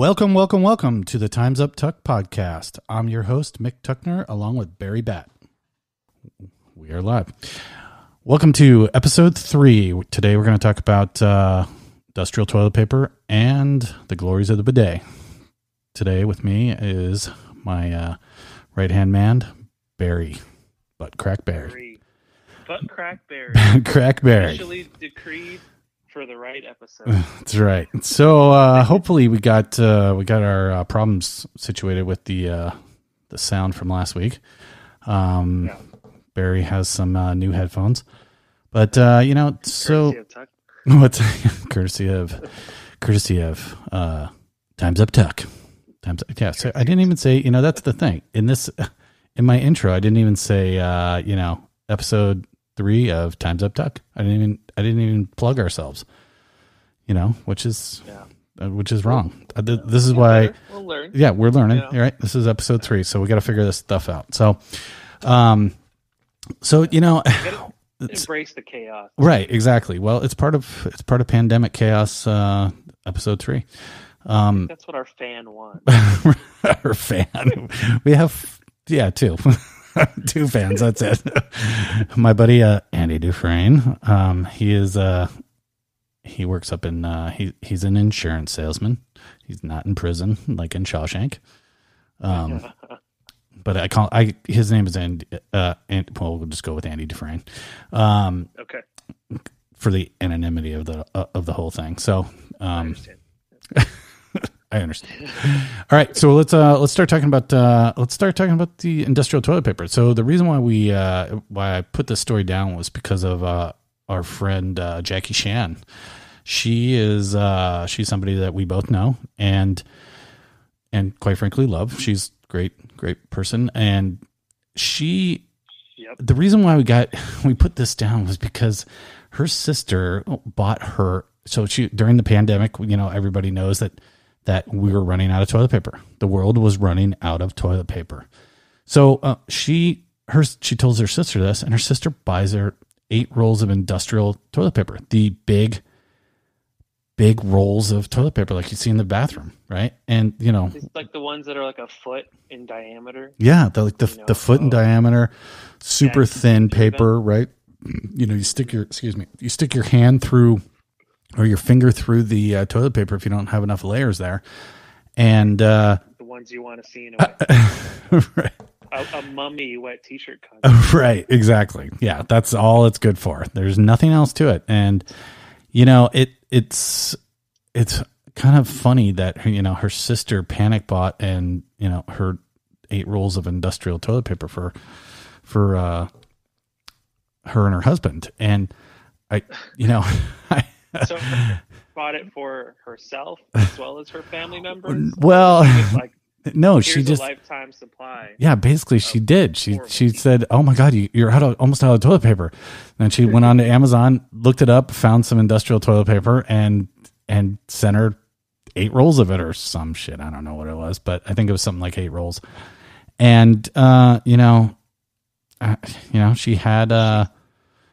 Welcome, welcome, welcome to the Times Up Tuck podcast. I'm your host, Mick Tuckner, along with Barry Bat. We are live. Welcome to episode three. Today we're going to talk about uh, industrial toilet paper and the glories of the bidet. Today with me is my uh, right hand man, Barry, Butt Crack Barry. Barry. Butt crack Barry. Crack Barry. Officially decreed for the right episode. That's right. So uh, hopefully we got uh, we got our uh, problems situated with the uh, the sound from last week. Um, Yeah. Barry has some uh, new headphones, but uh, you know, so Courtesy of what's courtesy of courtesy of uh, Times Up Tuck. Times yeah. So I didn't even say you know that's the thing in this in my intro I didn't even say uh, you know episode three of Times Up Tuck. I didn't even I didn't even plug ourselves. You know, which is Yeah. uh, which is wrong. Uh, th- this is why We'll learn. yeah we're learning Yeah. right. This is episode three, so we got to figure this stuff out. So, um, so you know. Embrace the chaos. Right, exactly. Well, it's part of it's part of pandemic chaos. Uh, episode three. Um, That's what our fan wants. our fan. We have yeah, two, two fans. That's it. My buddy uh, Andy Dufresne. Um, he is uh, he works up in uh, he he's an insurance salesman. He's not in prison like in Shawshank. Um, but I call I his name is Andy. Uh, and well, we'll just go with Andy Dufresne. Um, okay. for the anonymity of the uh, of the whole thing. So um. I understand. All right, so let's uh, let's start talking about uh, let's start talking about the industrial toilet paper. So the reason why we uh, why I put this story down was because of uh, our friend uh, Jackie Shan. She is uh, she's somebody that we both know and and quite frankly love. She's great great person and she Yep. the reason why we got we put this down was because her sister bought her so she during the pandemic you know everybody knows that that we were running out of toilet paper the world was running out of toilet paper so uh, she her she tells her sister this and her sister buys her eight rolls of industrial toilet paper the big big rolls of toilet paper like you see in the bathroom right and you know It's like the ones that are like a foot in diameter. yeah, the like the, You know, the foot in diameter, super Yeah, thin paper, right? You know, you stick your excuse me, you stick your hand through or your finger through the uh, toilet paper if you don't have enough layers there, and uh, The ones you want to see in a, wet, right, a, a mummy wet t-shirt contest. right, exactly, yeah, that's all it's good for. There's nothing else to it, and you know, it it's it's kind of funny that you know her sister panic bought and you know her eight rolls of industrial toilet paper for for uh her and her husband. And i you know I, So bought it for herself as well as her family members. well like no she just a lifetime supply. yeah basically she did she she said oh my god you, you're out of almost out of toilet paper then she went on to amazon looked it up found some industrial toilet paper and and sent her eight rolls of it or some shit i don't know what it was but i think it was something like eight rolls and uh you know uh, you know she had uh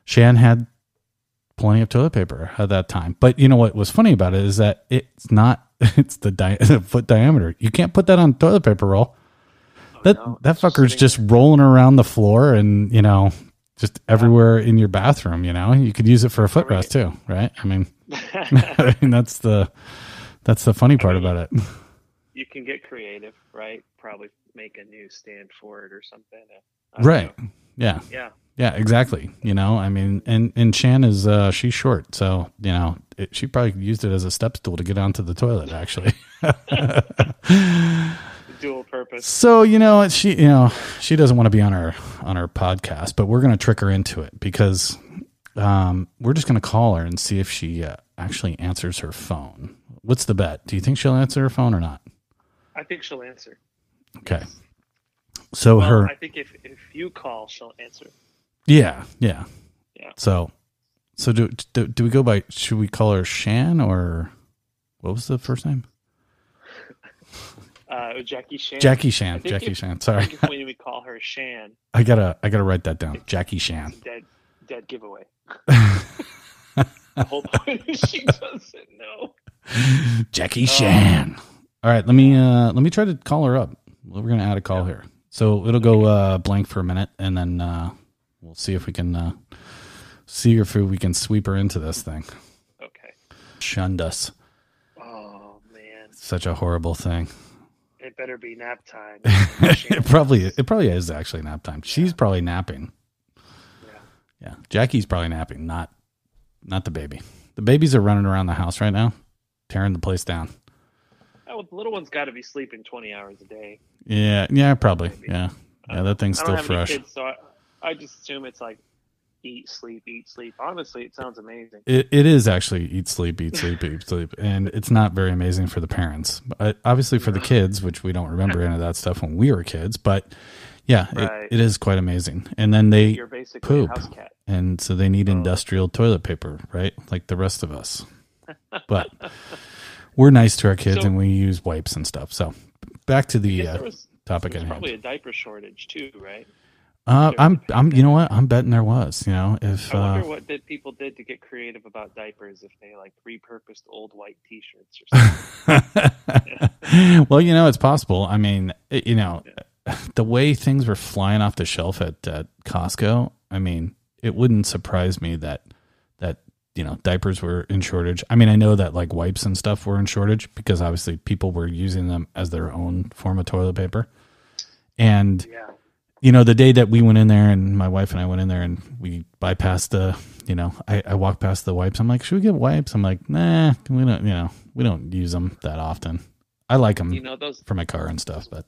shan had plenty of toilet paper at that time. But you know what was funny about it is that it's not it's the, di- the foot diameter. You can't put that on toilet paper roll oh, that Oh, no, that fucker's just rolling around the floor and you know just everywhere in your bathroom you know? You could use it for a footrest too right? I mean i mean that's the that's the funny part about it. you can get creative, right? Probably make a new stand for it or something. Right. know. yeah. Yeah. Yeah exactly you know i mean and and shan is uh she's short so you know it, she probably used it as a step stool to get onto the toilet actually Dual purpose. So you know she you know she doesn't want to be on our on our podcast, but we're going to trick her into it because um, we're just going to call her and see if she uh, actually answers her phone. What's the bet? Do you think she'll answer her phone or not? I think she'll answer. Okay. So Well, her I think if if you call, she'll answer. Yeah yeah Yeah. So so do, do do we go by should we call her Shan or what was the first name? Uh, Jackie Shan. Jackie I Shan. Jackie if- Shan. I Sorry. when we call her Shan, I gotta I gotta write that down. Jackie Shan. dead dead giveaway. the whole point is she doesn't know. Jackie Shan. All right, let me uh let me try to call her up. We're gonna add a call here, so it'll go uh blank for a minute, and then uh we'll see if we can uh see if we can sweep her into this thing. Okay. Shunned us. Oh man, Such a horrible thing. it better be nap time. it probably it probably is actually nap time. She's probably napping. Yeah. Yeah, Jackie's probably napping, not not the baby. The babies are running around the house right now, tearing the place down. Oh, the little one's got to be sleeping 20 hours a day. Yeah, yeah, probably. Yeah, yeah, that thing's still don't have any fresh. kids, so I, I just assume it's like eat, sleep, eat, sleep. Honestly, it sounds amazing. It, it is actually eat, sleep, eat, sleep, eat, sleep, and it's not very amazing for the parents. But obviously for the kids, which we don't remember any of that stuff when we were kids. But yeah, Right. it, it is quite amazing. And then they You're basically poop. a house cat. and so they need industrial toilet paper, right? Like the rest of us. But we're nice to our kids So- and we use wipes and stuff. So back to the uh, was, topic at hand. probably a diaper shortage too, right? Uh, I'm, I'm, you know what? I'm betting there was. You know, if I uh, wonder what did people did to get creative about diapers if they like repurposed old white T-shirts or something. well, you know, it's possible. I mean, it- you know, the way things were flying off the shelf at, at Costco, I mean, it wouldn't surprise me that that you know diapers were in shortage. I mean, I know that like wipes and stuff were in shortage because obviously people were using them as their own form of toilet paper. And yeah. You know, the day that we went in there and my wife and I went in there and we bypassed the, you know, I, I walked past the wipes. I'm like, should we get wipes? I'm like, nah, we don't, you know, we don't use them that often. I like them You know those for my car and stuff, but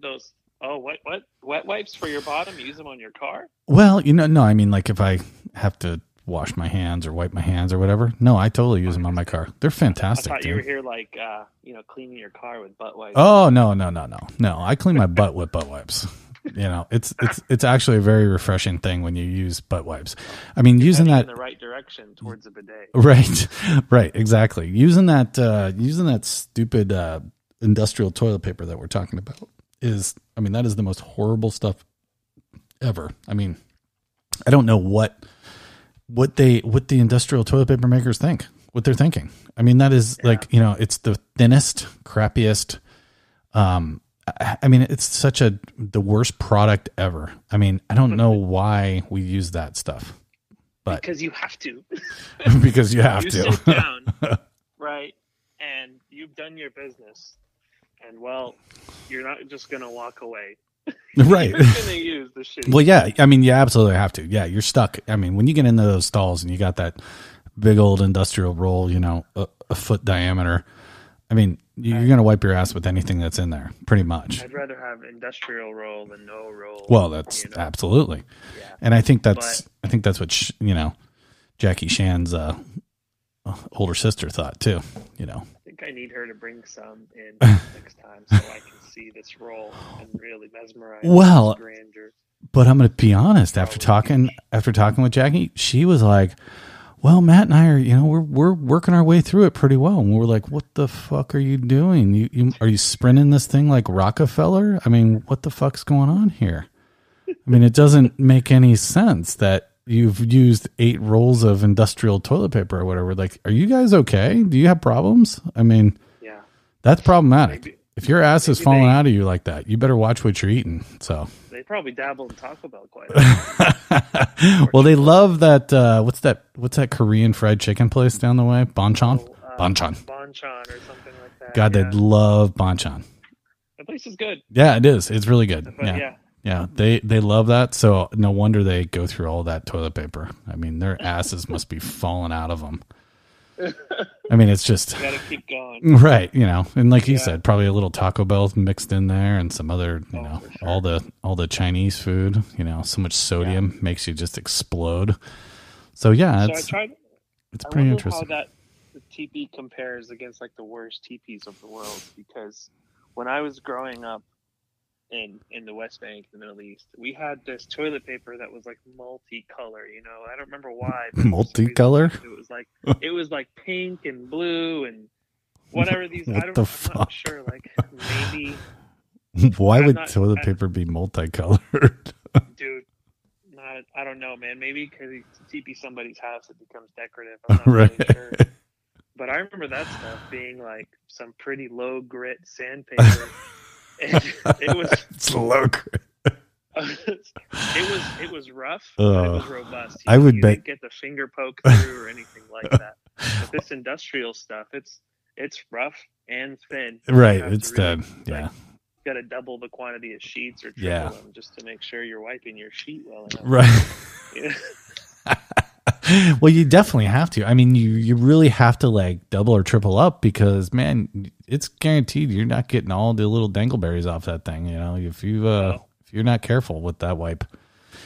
those oh what what wet wipes for your bottom? You use them on your car? well, you know, no, I mean, like if I have to wash my hands or wipe my hands or whatever, no, I totally use them on my car. They're fantastic. I thought you were here like uh, you know cleaning your car with butt wipes. Oh no, no, no, no, no! I clean my butt with butt wipes. You know, it's it's it's actually a very refreshing thing when you use butt wipes. I mean, using that in the right direction towards a bidet. Right, right, exactly. Using that, uh, using that stupid uh, industrial toilet paper that we're talking about is, I mean, that is the most horrible stuff ever. I mean, I don't know what what they what the industrial toilet paper makers think, what they're thinking. I mean, that is like you know, it's the thinnest, crappiest. Um, I, mean, it's such a the worst product ever. I mean, I don't know why we use that stuff, but Because you have to. because you have you to. sit down, right, and you've done your business, and well, you're not just gonna walk away. right. You're gonna use the shitty. Well, yeah. I mean, you absolutely have to. Yeah, you're stuck. I mean, when you get into those stalls and you got that big old industrial roll, you know, a, a foot diameter. I mean, you- you're gonna wipe your ass with anything that's in there, pretty much. I'd rather have industrial roll than no roll. Well, that's you know? absolutely, Yeah. and I think that's I think that's what sh- you know, Jackie Shan's uh, older sister thought too. You know, I think I need her to bring some in next time so I can see this roll and really mesmerize Well, grandeur. But I'm going to be honest. After talking, after talking with Jackie, she was like, "Well, Matt and I are, you know, we're we're working our way through it pretty well." And we're like, "What the fuck are you doing? You, you are you sprinting this thing like Rockefeller? I mean, what the fuck's going on here? I mean, it doesn't make any sense that you've used eight rolls of industrial toilet paper or whatever. Like, are you guys okay? Do you have problems? I mean, Yeah. that's problematic." Maybe- If your ass is falling they- out of you like that, you better watch what you're eating. So, They probably dabble in Taco Bell quite a bit. well, they love that. Uh, what's that? What's that Korean fried chicken place down the way? Bonchon. Uh, Bonchon. Bonchon or something like that. God, yeah. they love Bonchon. That place is good. Yeah, it is. It's really good. But yeah. yeah. yeah, They they love that. So no wonder they go through all that toilet paper. I mean, their asses must be falling out of them. I mean, it's just You gotta keep going. right. You know, and like you Yeah. said, probably a little Taco Bell mixed in there, and some other, you Oh, know, sure. all the all the Chinese food. You know, so much sodium makes you just explode. So yeah, So I it's tried. it's I pretty interesting. how that the TP compares against like the worst TPs of the world because when I was growing up in in the West Bank, the Middle East, we had this toilet paper that was like multicolor. You know, I don't remember why. but for Multicolor? It was like it was like pink and blue and whatever these. What I don't. the I'm fuck? not sure. Like maybe, Why I'm would not- toilet I- paper be multicolored? dude. Not. I don't know, man. Maybe because you TP somebody's house, it becomes decorative. I'm not really Right. sure. but I remember that stuff being like some pretty low grit sandpaper. it was it's low. grit. It was it was rough, but it was robust. I would you bet- didn't get the finger poke through or anything like that. But this industrial stuff, it's it's rough and thin. Right, it's really, dead. Yeah, Got to double the quantity of sheets or triple Yeah. them just to make sure you're wiping your sheet well enough. right. Yeah. well, you definitely have to. I mean, you you really have to like double or triple up because man, it's guaranteed you're not getting all the little dangleberries off that thing. You know, if you uh, No. You're not careful with that wipe,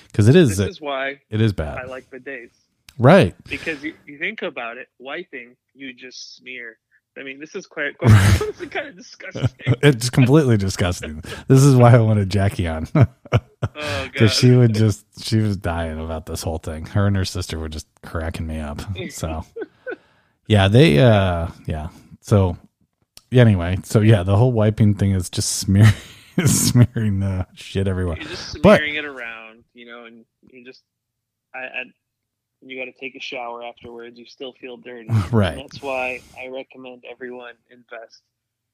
because it is this is why it is bad. I like bidets Right. because you, you think about it, wiping you just smear. I mean, this is quite, quite this is kind of disgusting. It's completely disgusting. This is why I wanted Jackie on Oh because she would just she was dying about this whole thing. Her and her sister were just cracking me up. So yeah, they uh yeah. So yeah, anyway, so yeah, the whole wiping thing is just smearing smearing the shit everywhere. You're just But- smearing it around, you know, and you just, I, I you got to take a shower afterwards. You still feel dirty. Right. And that's why I recommend everyone invest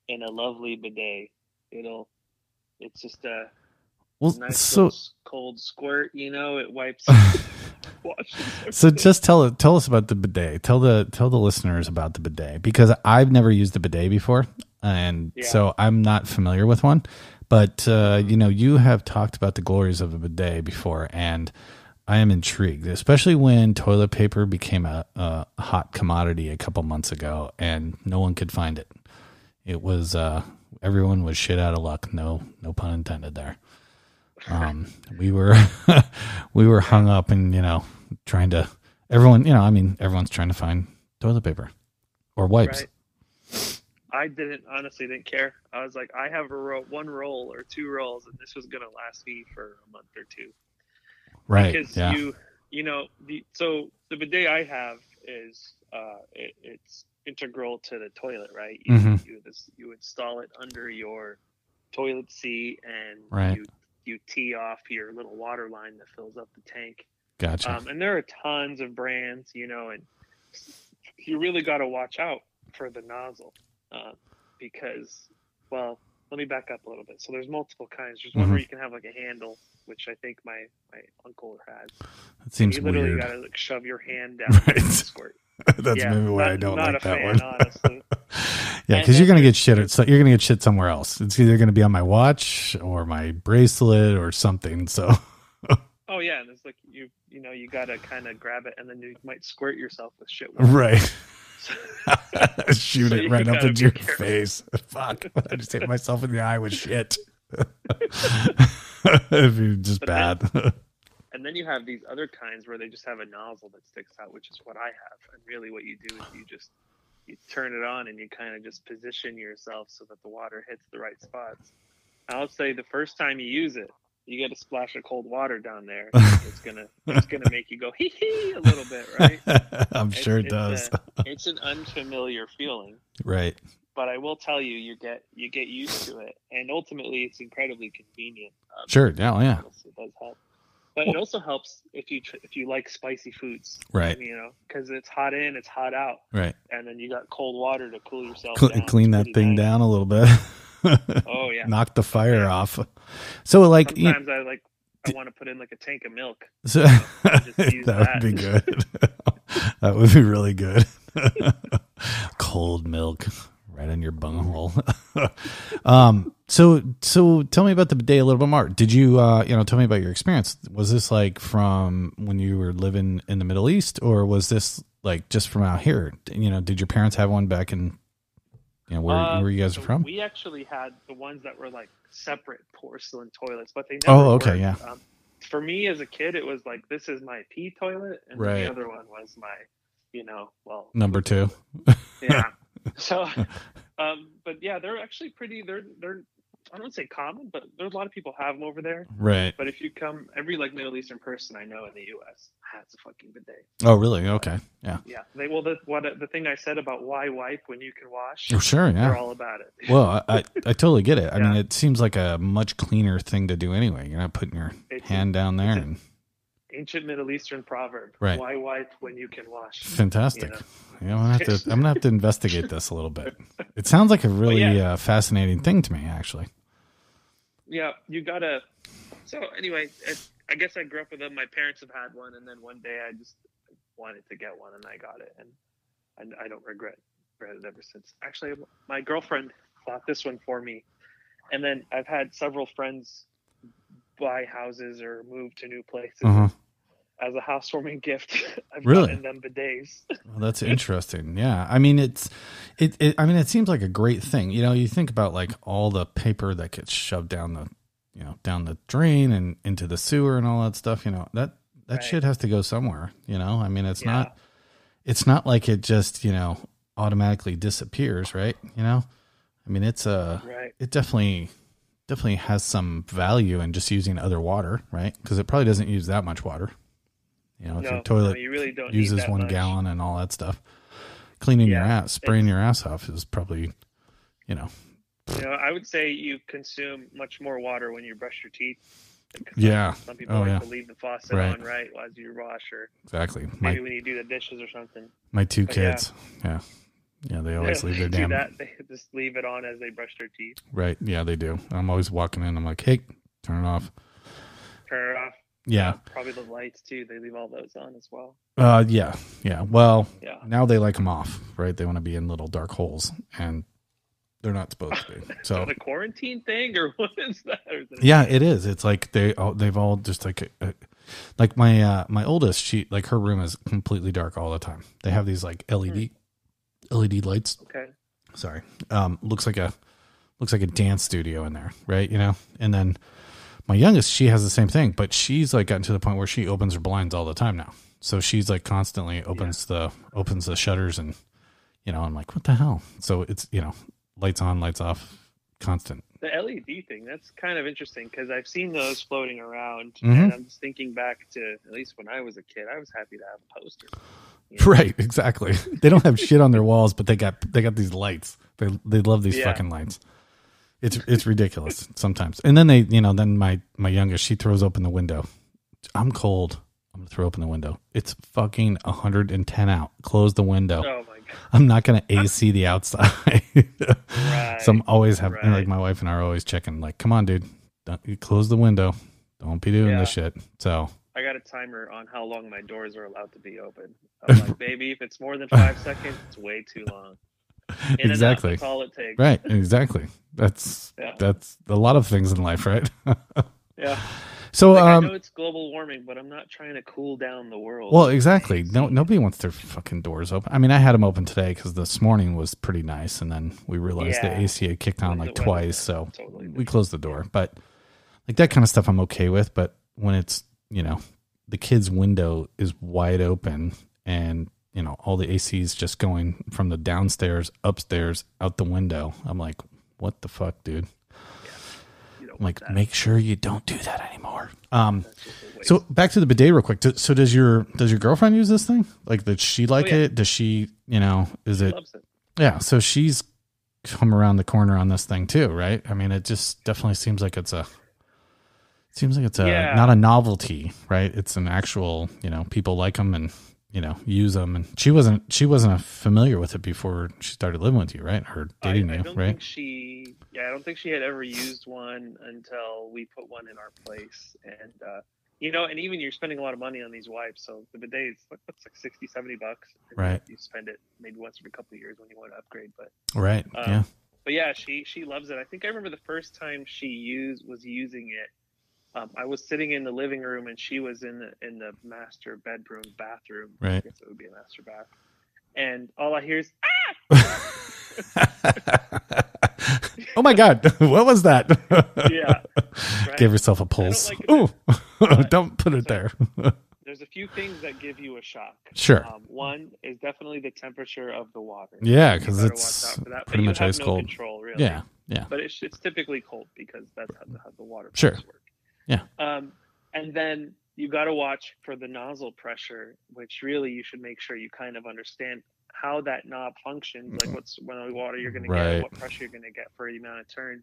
in a lovely bidet. It'll, it's just a Well, nice so cold squirt, you know. It wipes, so just tell tell us about the bidet. Tell the tell the listeners about the bidet because I've never used a bidet before, and Yeah. so I'm not familiar with one. But uh, you know, you have talked about the glories of a bidet before, and I am intrigued, especially when toilet paper became a, a hot commodity a couple months ago, and no one could find it. It was uh, everyone was shit out of luck. No, no pun intended there. Um, we were we were hung up and you know trying to everyone you know I mean everyone's trying to find toilet paper or wipes. Right. I didn't honestly didn't care. I was like, I have a roll, one roll or two rolls, and this was gonna last me for a month or two. Right. because yeah. you you know the so the bidet I have is uh it, it's integral to the toilet right you Mhm. you this you install it under your toilet seat and Right. you you tee off your little water line that fills up the tank gotcha. um, and there are tons of brands you know and you really got to watch out for the nozzle uh, because well let me back up a little bit so there's multiple kinds there's one Mhm. where you can have like a handle which i think my my uncle has it seems like you literally weird. got to like shove your hand down Right. and squirt. That's yeah, maybe why not, I don't like that fan, one. yeah, because you're gonna get shit. At, you're gonna get shit somewhere else. It's either gonna be on my watch or my bracelet or something. So Oh yeah, and it's like you you know you got to kind of grab it and then you might squirt yourself with shit. right, shoot So it right up into your careful. face. Fuck! I just hit myself in the eye with shit. It'd be just But bad. And then you have these other kinds where they just have a nozzle that sticks out, which is what I have. And really, what you do is you just you turn it on and you kind of just position yourself so that the water hits the right spots. I'll say the first time you use it, you get a splash of cold water down there. It's gonna it's gonna make you go hee hee a little bit, right? I'm It's- sure it it's does. a- it's an unfamiliar feeling, right. but I will tell you, you get you get used to it, and ultimately, it's incredibly convenient. Um, Sure. Yeah. Yeah. It does help, but it also helps if you tr- if you like spicy foods, Right. You know, because it's hot in, it's hot out, Right. and then you got cold water to cool yourself. Down. clean that thing nice. down a little bit. Oh yeah. Knock the fire off. So like, you- Sometimes I like I want to put in like a tank of milk. so, use that that. would be good. that would be really good. Cold milk right in your bunghole. um. So so tell me about the bidet a little bit more. Did you uh you know tell me about your experience? Was this like from when you were living in the Middle East, or was this like just from out here? You know, did your parents have one back in you know where Uh, where you guys so are from? We actually had the ones that were like separate porcelain toilets, but they Oh, okay, worked. yeah. Um, for me as a kid, it was like this is my pee toilet, and Right. the other one was my, you know, well, Number two. yeah. so, um, but yeah, they're actually pretty. They're they're I don't say common, but there's a lot of people have them over there. Right. But if you come, every like Middle Eastern person I know in the U.S. has a fucking bidet. Oh, really? Okay. Yeah. Yeah, they well the what the thing I said about why wipe when you can wash. Oh, sure. They're Yeah. all about it. Well, I, I, I totally get it. I mean, it seems like a much cleaner thing to do anyway. You're not putting your It's- hand down there it's a- and ancient Middle Eastern proverb. Right. Why wipe when you can wash? Fantastic. You know? Know, I'm gonna have to. I'm gonna have to investigate this a little bit. It sounds like a really yeah. uh, fascinating thing to me, actually. Yeah, you gotta. So anyway, I guess I grew up with them. My parents have had one, and then one day I just wanted to get one, and I got it, and and I don't regret regret it ever since. Actually, my girlfriend bought this one for me, and then I've had several friends buy houses or move to new places Uh huh. As a housewarming gift. I've Really? gotten them bidets. Well, that's interesting. Yeah, I mean, it's it, it. I mean, it seems like a great thing. You know, you think about like all the paper that gets shoved down the, you know, down the drain and into the sewer and all that stuff. You know, that that Right. shit has to go somewhere. You know, I mean, it's Yeah. not. It's not like it just you know automatically disappears, right? You know, I mean, it's a. Right. It definitely definitely has some value in just using other water, right? Because it probably doesn't use that much water. You know, if No, your toilet no, you really don't uses one much. gallon and all that stuff. Cleaning your ass, spraying your ass off is probably, you know, You know, I would say you consume much more water when you brush your teeth. Yeah. Some people Oh, like yeah. to leave the faucet Right. on right as you wash, or exactly. maybe My when you do the dishes or something. my two But kids, yeah. yeah, they always leave their damn that. They just leave it on as they brush their teeth. right. Yeah, they do. I'm always walking in. I'm like, hey, turn it off. Turn it off. Yeah, Probably the lights too. They leave all those on as well. uh, yeah, yeah. Well, Yeah. now they like them off, right? They want to be in little dark holes, and they're not supposed to be. So the quarantine thing, or what is that? Or is it- Yeah, it is. It's like they all they've all just like uh, like my uh my oldest she like her room is completely dark all the time. They have these like LED LED lights. Okay. Sorry. Um looks like a looks like a dance studio in there, right? You know? And then my youngest, she has the same thing, but she's like gotten to the point where she opens her blinds all the time now. So she's like constantly opens the opens the shutters and you know, I'm like, what the hell? So it's, you know, lights on, lights off, constant. The LED thing, that's kind of interesting because I've seen those floating around. Mhm. And I'm just thinking back to at least when I was a kid, I was happy to have a poster. you know? Right, exactly. They don't have shit on their walls, but they got they got these lights. They they love these Yeah. fucking lights. It's it's ridiculous sometimes. And then they, you know, then my my youngest, she throws open the window. I'm cold. I'm gonna throw open the window. It's fucking 110 out. Close the window. Oh my god. I'm not gonna AC the outside. Right. so I'm always having right. like my wife and I are always checking. Like, come on, dude, don't, you close the window. Don't be doing Yeah. this shit. So I got a timer on how long my doors are allowed to be open. I'm like, baby, if it's more than five seconds, it's way too long. In exactly. that's all it takes. Right, exactly. That's Yeah. that's a lot of things in life, right? Yeah. so, Like, I um, know it's global warming, but I'm not trying to cool down the world. well, exactly. No, nobody wants their fucking doors open. I mean, I had them open today because this morning was pretty nice, and then we realized Yeah. the AC had kicked on like twice, so totally we closed the door. But like that kind of stuff, I'm okay with. But when it's you know the kid's window is wide open and you know all the ACs just going from the downstairs upstairs out the window, I'm like, what the fuck, dude? I'm like, that. make sure you don't do that anymore. Um, That's just a waste. so back to the bidet real quick. So does your does your girlfriend use this thing? Like, does she like Oh, yeah. it? Does she, you know, is it? loves it. Yeah. So she's come around the corner on this thing too, right? I mean, it just definitely seems like it's a seems like it's a Yeah. not a novelty, right? It's an actual, you know, people like them and you know use them. And she wasn't she wasn't familiar with it before she started living with you, right? her dating I, I you, don't right? think she. Yeah, I don't think she had ever used one until we put one in our place, and uh, you know, and even you're spending a lot of money on these wipes. So the bidet is like what's like 60, 70 bucks. Right. You spend it maybe once every couple of years when you want to upgrade, but Right. Um, yeah. but yeah, she she loves it. I think I remember the first time she used was using it. Um, I was sitting in the living room and she was in the in the master bedroom bathroom. Right. I guess it would be a master bath. And all I hear is oh my god, what was that? yeah. Right? Give yourself a pulse. like Oh, but- don't put it there. There's a few things that give you a shock. Sure. Um, one is definitely the temperature of the water. Yeah, because it's watch that, but pretty much ice no cold. Control, really. yeah, yeah, but it's it's typically cold because that's how the, how the water Sure. work. Yeah. Um, and then you got to watch for the nozzle pressure, which really you should make sure you kind of understand how that knob functions, like what's what water you're going to get, what pressure you're going to get for the amount of turn.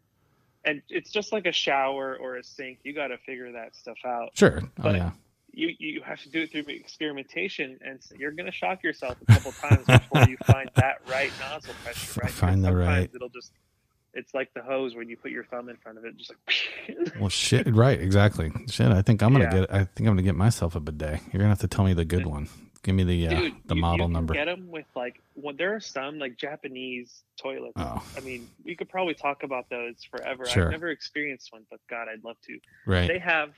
And it's just like a shower or a sink. You got to figure that stuff out. sure. Oh But- yeah, you you have to do it through experimentation, and so you're gonna shock yourself a couple times before you find that right nozzle pressure. Right, Find the right- It'll just. It's like the hose when you put your thumb in front of it, just like. Well, shit. Right. Exactly. Shit. I think I'm gonna Yeah. get. I think I'm gonna get myself a bidet. You're gonna have to tell me the good one. Give me the uh, Dude, the you- model you number. Get them with like. Well, there are some like Japanese toilets. Oh, I mean, we could probably talk about those forever. Sure. I've never experienced one, but God, I'd love to. right. They have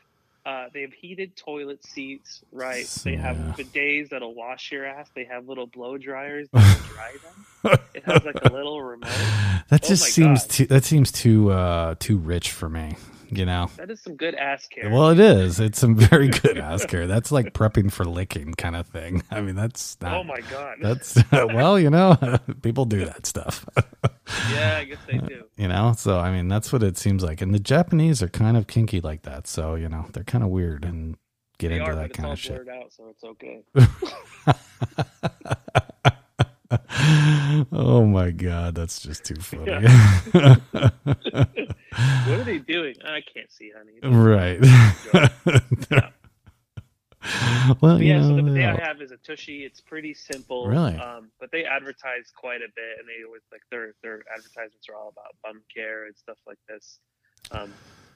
uh, they have heated toilet seats, right? They have Yeah. bidets that'll wash your ass. They have little blow dryers that'll dry them. It has like a little remote. that Oh just seems God. too. That seems too uh too rich for me. You know. That is some good ass care. Well, it is. It's some very good ass care. That's like prepping for licking kind of thing. I mean, that's not. oh my god. That's well, you know, people do that stuff. yeah, I guess they do. you know, so I mean, that's what it seems like. And the Japanese are kind of kinky like that. So you know, they're kind of weird and get They into are, that kind of shit. out, so it's okay. oh my god, that's just too funny. what are they doing? I can't see, honey. right. well, you yeah, know, so the yeah. I have is a Tushy. It's pretty simple. Really? Um, but they advertise quite a bit, and they always like their their advertisements are all about bum care and stuff like this. Um,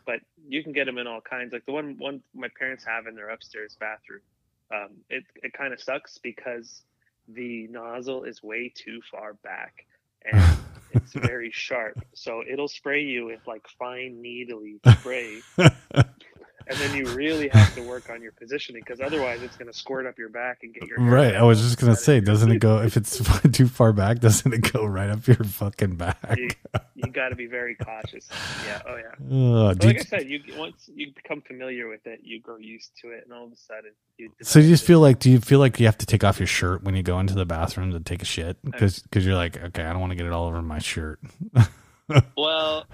but you can get them in all kinds. Like the one one my parents have in their upstairs bathroom. Um, it it kind of sucks because the nozzle is way too far back and it's very sharp. So it'll spray you with like fine needly spray and then you really have to work on your positioning because otherwise it's going to squirt up your back and get your Right. I was just gonna say, doesn't it go if it's too far back? Doesn't it go right up your fucking back? you, you got to be very cautious. Yeah. Oh yeah. Uh, like you- I said, you once you become familiar with it, you grow used to it, and all of a sudden you. so you just feel like do you feel like you have to take off your shirt when you go into the bathroom to take a shit because because you're like okay I don't want to get it all over my shirt. Well,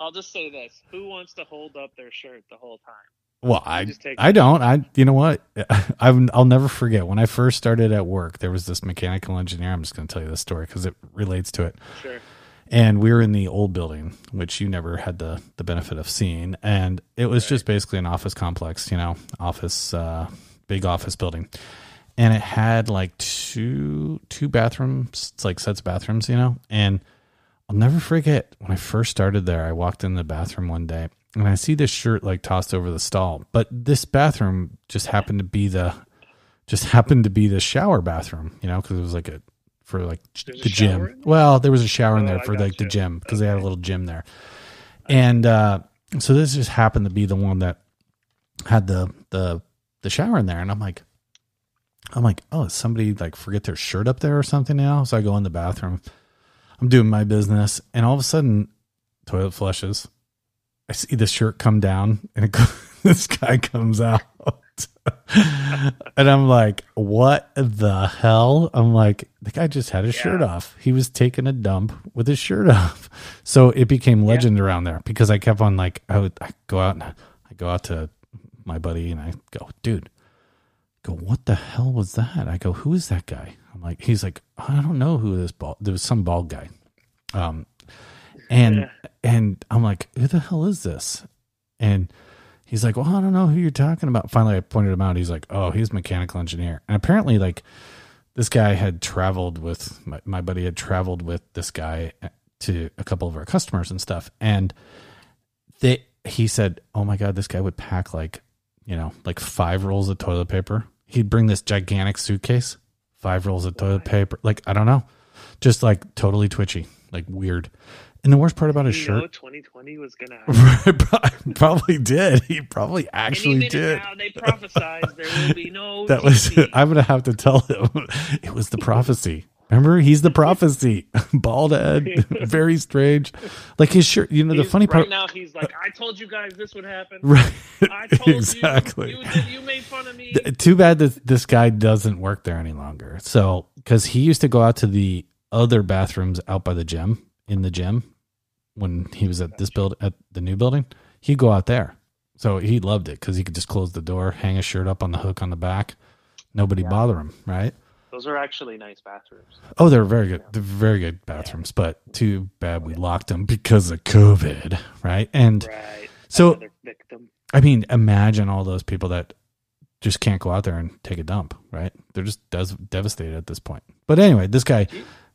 I'll just say this: Who wants to hold up their shirt the whole time? Well, I just take- I don't. I you know what? I've, I'll never forget when I first started at work. There was this mechanical engineer. I'm just going to tell you this story because it relates to it. Sure. and we were in the old building, which you never had the the benefit of seeing, and it was just basically an office complex, you know, office, uh, big office building, and it had like two two bathrooms, it's like sets of bathrooms, you know, and I'll never forget when I first started there. I walked in the bathroom one day and I see this shirt like tossed over the stall, but this bathroom just happened to be the just happened to be the shower bathroom, you know, because it was like a for like There's the gym. Well, there was a shower in Oh, there for like the gym because they had a little gym there, and uh, so this just happened to be the one that had the the the shower in there, and I'm like, I'm like, oh, somebody like forget their shirt up there or something now? So I go in the bathroom, I'm doing my business, and all of a sudden, toilet flushes. I see the shirt come down, and it this guy comes out. and I'm like, what the hell? I'm like, the guy just had his Yeah. shirt off. He was taking a dump with his shirt off. So it became legend around there because I kept on like, I would I go out and I go out to my buddy and I go, dude, go, what the hell was that? I go, who is that guy? I'm like, he's like, I don't know who this bald, there was some bald guy. Um, and, Yeah. and I'm like, who the hell is this? And he's like, well, I don't know who you're talking about. Finally, I pointed him out. He's like, oh, he's a mechanical engineer. And apparently, like, this guy had traveled with my, my buddy had traveled with this guy to a couple of our customers and stuff. And they, he said, oh my God, this guy would pack like, you know, like five rolls of toilet paper. He'd bring this gigantic suitcase, five rolls of toilet paper. Like, I don't know, just like totally twitchy, like weird. And the worst part about his you shirt, 2020 was going to happen. probably did. He probably actually did. now, they prophesized there will be no. That was. I'm gonna have to tell him. It was the prophecy. Remember, he's the prophecy. Bald head, very strange. Like his shirt. You know, the funny part. right now he's like, I told you guys this would happen. Right. I told exactly. you. You, you made fun of me. Too bad that this guy doesn't work there any longer. So, because he used to go out to the other bathrooms out by the gym in the gym when he was at this build at the new building, he'd go out there. So he loved it because he could just close the door, hang his shirt up on the hook on the back, nobody bother him, right? Those are actually nice bathrooms. Oh, they're very good. They're very good bathrooms, but too bad we locked them because of COVID, right? And Right. So- victim. I mean, imagine all those people that just can't go out there and take a dump, right? They're just des- devastated at this point. But anyway, this guy,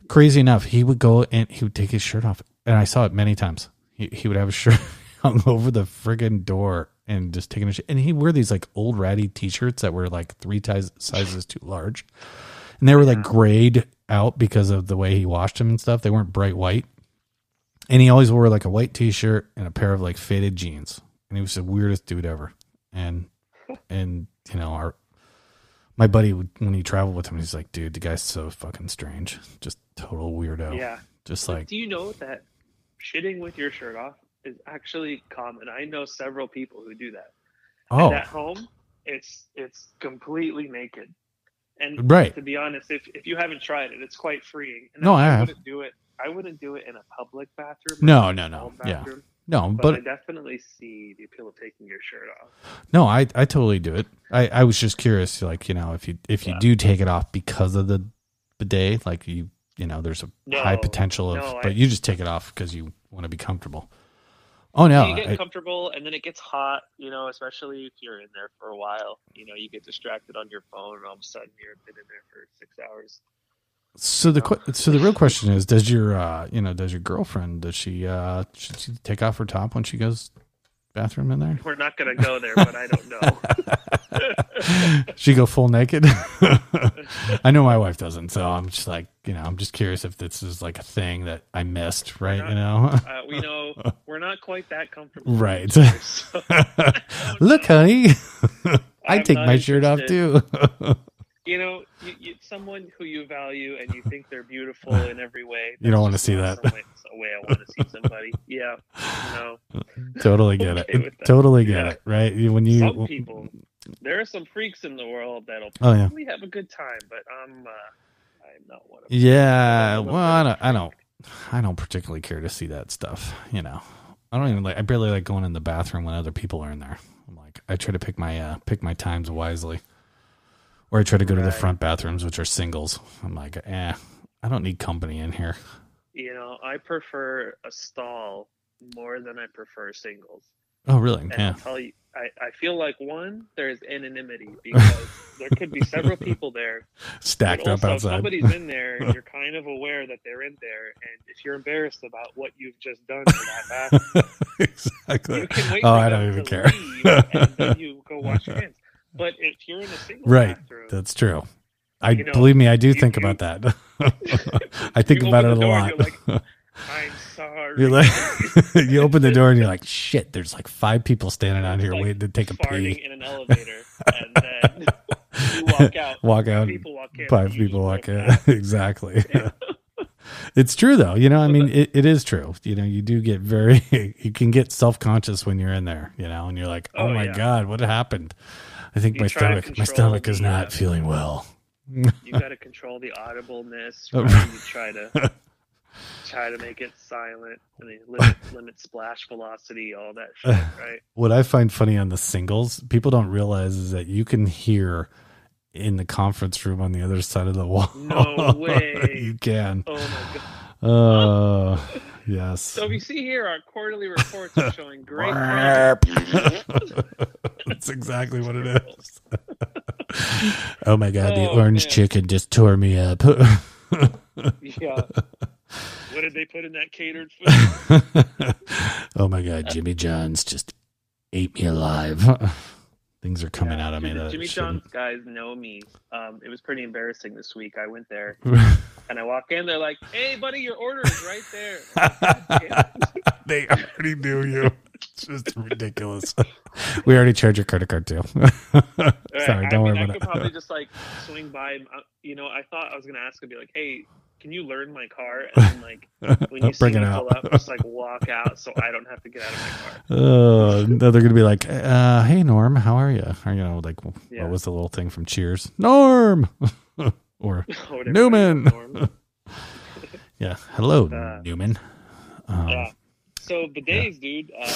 crazy enough, he would go and he would take his shirt off, and I saw it many times. He he would have his shirt hung over the friggin' door and just taking a shit. And he'd wear these like old ratty t-shirts that were like three ties, sizes too large, and they were like grayed out because of the way he washed them and stuff. They weren't bright white. And he always wore like a white t-shirt and a pair of like faded jeans. And he was the weirdest dude ever. And and you know, our my buddy would when he traveled with him, he's like, dude, the guy's so fucking strange. Just total weirdo. Yeah. Just like do you know that shitting with your shirt off is actually common? I know several people who do that. oh And at home, it's it's completely naked. And Right. to be honest, if, if you haven't tried it, it's quite freeing. And No, I have. wouldn't do it. I wouldn't do it in a public bathroom. No, no, no. small Yeah. no, But, but I definitely see the appeal of taking your shirt off. No, I, I totally do it. I, I was just curious, like, you know, if you if you Yeah. do take it off because of the bidet, like you you know, there's a No, high potential of no, I- but you just take it off because you want to be comfortable. Oh no. you get I- comfortable, and then it gets hot. You know, especially if you're in there for a while. You know, you get distracted on your phone, and all of a sudden you're been in there for six hours. so the que- so the real question is, does your uh you know, does your girlfriend does she uh should she take off her top when she goes bathroom in there? We're not gonna go there, but I don't know. she go full naked? I know my wife doesn't, so I'm just like, you know, I'm just curious if this is like a thing that I missed, right? You know? Uh, we know we're not quite that comfortable. Right. So, Look, honey, I I'm take not my shirt off too. You know, you, you, someone who you value and you think they're beautiful in every way. You don't wanna see that. some way- I want to see somebody. Yeah, no. totally get Okay it. Totally get Yeah. it. Right? When you Some people, there are some freaks in the world that'll Oh, yeah. probably have a good time, but I'm, uh, I'm not one of them. Yeah, well, I don't, I don't, I don't particularly care to see that stuff. You know, I don't even like. I barely like going in the bathroom when other people are in there. I'm like, I try to pick my uh, pick my times wisely, or I try to go to the front bathrooms, which are singles. I'm like, eh, I don't need company in here. You know, I prefer a stall more than I prefer singles. Oh, really? And Yeah. I'll you, I, I feel like one, there's anonymity because there could be several people there. Stacked up also, if outside. somebody's in there, you're kind of aware that they're in there. And if you're embarrassed about what you've just done to that bathroom, exactly. you can wait Oh, for I don't even care. leave and then you go wash your hands. But if you're in a single Right. bathroom, That's true. I You know, believe me, I do you- think you- about that. I think about it a door lot. Like, I'm sorry. You're like, you open the door and you're like, shit. There's like five people standing out here Like waiting to take a pee. in an elevator, and then walk out. Walk out. People walk in. Five people walk in. out. exactly. it's true though. You know, I mean, it, it is true. You know, you do get very, you can get self conscious when you're in there. You know, and you're like, oh, Oh, my yeah. god, what happened? I think You my stomach, my stomach is not uh, feeling well. You got to control the audibleness. Right? You try to try to make it silent, and then limit limit splash velocity, all that shit. Right? what I find funny on the singles, people don't realize is that you can hear in the conference room on the other side of the wall. No way. you can. Oh my god! Uh, yes. So if you see here, our quarterly reports are showing great. That's exactly what it is. oh my god, the Oh, orange man. chicken just tore me up. yeah. What did they put in that catered food? oh my god, Jimmy John's just ate me alive. Things are coming Yeah, out of me that Jimmy. John's guys know me. Um, it was pretty embarrassing this week. I went there and I walk in. They're like, "Hey, buddy, your order is right there." I'm like, "God damn it." they already knew you. It's just ridiculous. we already charged your credit card too. Right, Sorry, I don't mean, worry I about could it. probably just like swing by. uh, You know, I thought I was gonna ask and be like, "Hey, can you learn my car?" And like when you see Bring me it pull out. up, just like walk out so I don't have to get out of my car. Uh, no, they're gonna be like, uh, "Hey Norm, how are you?" Or you know, like, Yeah. what was the little thing from Cheers? Norm, or Newman. Norm. yeah, hello Uh, Newman. Um, yeah. So bidets, dude. Uh,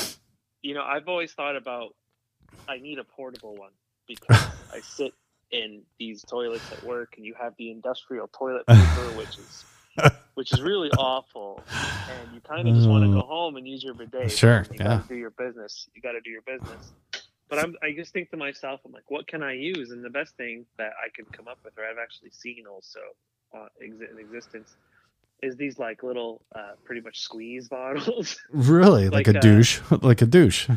you know, I've always thought about I need a portable one because I sit in these toilets at work, and you have the industrial toilet paper, which is which is really awful, and you kind of just want to go home and use your bidet. Sure, You yeah. gotta do your business. You got to do your business. But I'm, I just think to myself, I'm like, what can I use? And the best thing that I can come up with, or I've actually seen also uh, in existence, is these like little, uh, pretty much squeeze bottles. Really, like, Like, a uh, douche, like a douche.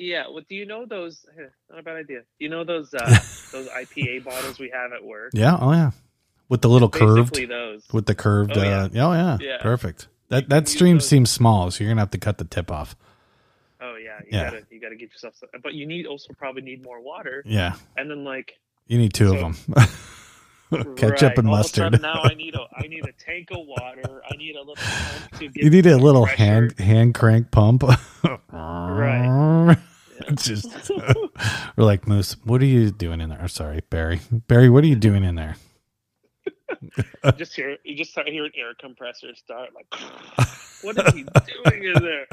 Yeah. Well, do you know those? Not a bad idea. You know those uh, those IPA bottles we have at work? Yeah. Oh yeah. With the little curved, Basically those. with the curved. Oh, uh, yeah. oh yeah. Yeah. Perfect. That that stream those- seems small, so you're gonna have to cut the tip off. Oh yeah, you Yeah. gotta you gotta get yourself. Some, but you need also probably need more water, Yeah. and then like You need two So- of them. Ketchup right, and mustard. now I need a I need a tank of water. I need a little pump to get You need a little pressure. hand hand crank pump. Right. Just we're like Moose. What are you doing in there? Sorry, Barry. Barry, what are you doing in there? just hear you just start hear an air compressor start like what is he doing in there?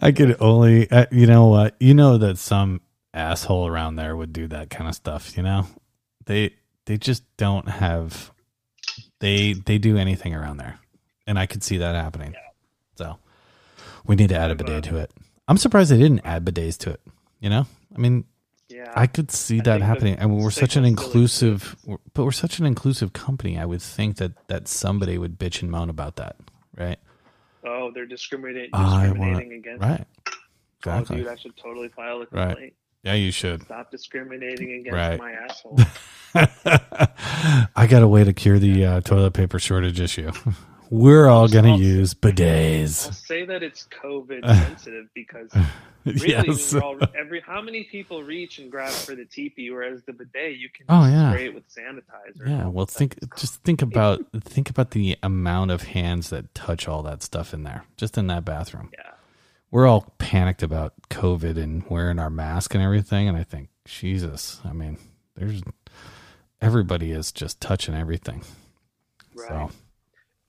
I could only, uh, you know what? You know that some asshole around there would do that kind of stuff. You know, they they just don't have they they do anything around there, and I could see that happening. So we need to add a bidet to it. I'm surprised they didn't add bidets to it. You know, I mean, Yeah, I could see I that happening. And we're such an inclusive, we're- but we're such an inclusive company. I would think that that somebody would bitch and moan about that, right? oh they're discriminating discriminating want- against. Right. Oh, Exactly. dude, I should totally file a Right. complaint. Yeah, you should. Stop discriminating against Right. my asshole. I got a way to cure the uh, toilet paper shortage issue. We're all going to I'll- use I'll bidets. say that it's COVID sensitive because really, yes. all, every how many people reach and grab for the teepee, whereas the bidet you can Oh, yeah. spray it with sanitizer. Yeah, well, think just think about think about the amount of hands that touch all that stuff in there, just in that bathroom. Yeah, We're all panicked about COVID and wearing our mask and everything, and I think Jesus, I mean, there's everybody is just touching everything. right. So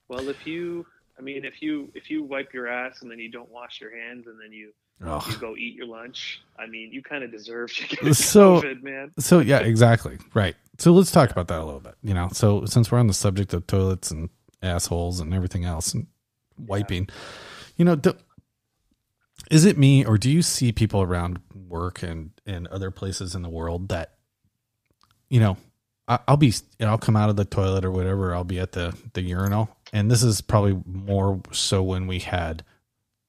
Well, if you, I mean, if you if you wipe your ass and then you don't wash your hands and then you you go eat your lunch, I mean, you kind of deserve to get So- COVID, man. So yeah, exactly. Right. So let's talk about that a little bit. You know, so since we're on the subject of toilets and assholes and everything else and wiping, you know, do, is it me or do you see people around work and and other places in the world that, you know, I, I'll be you know, I'll come out of the toilet or whatever. I'll be at the the urinal, and this is probably more so when we had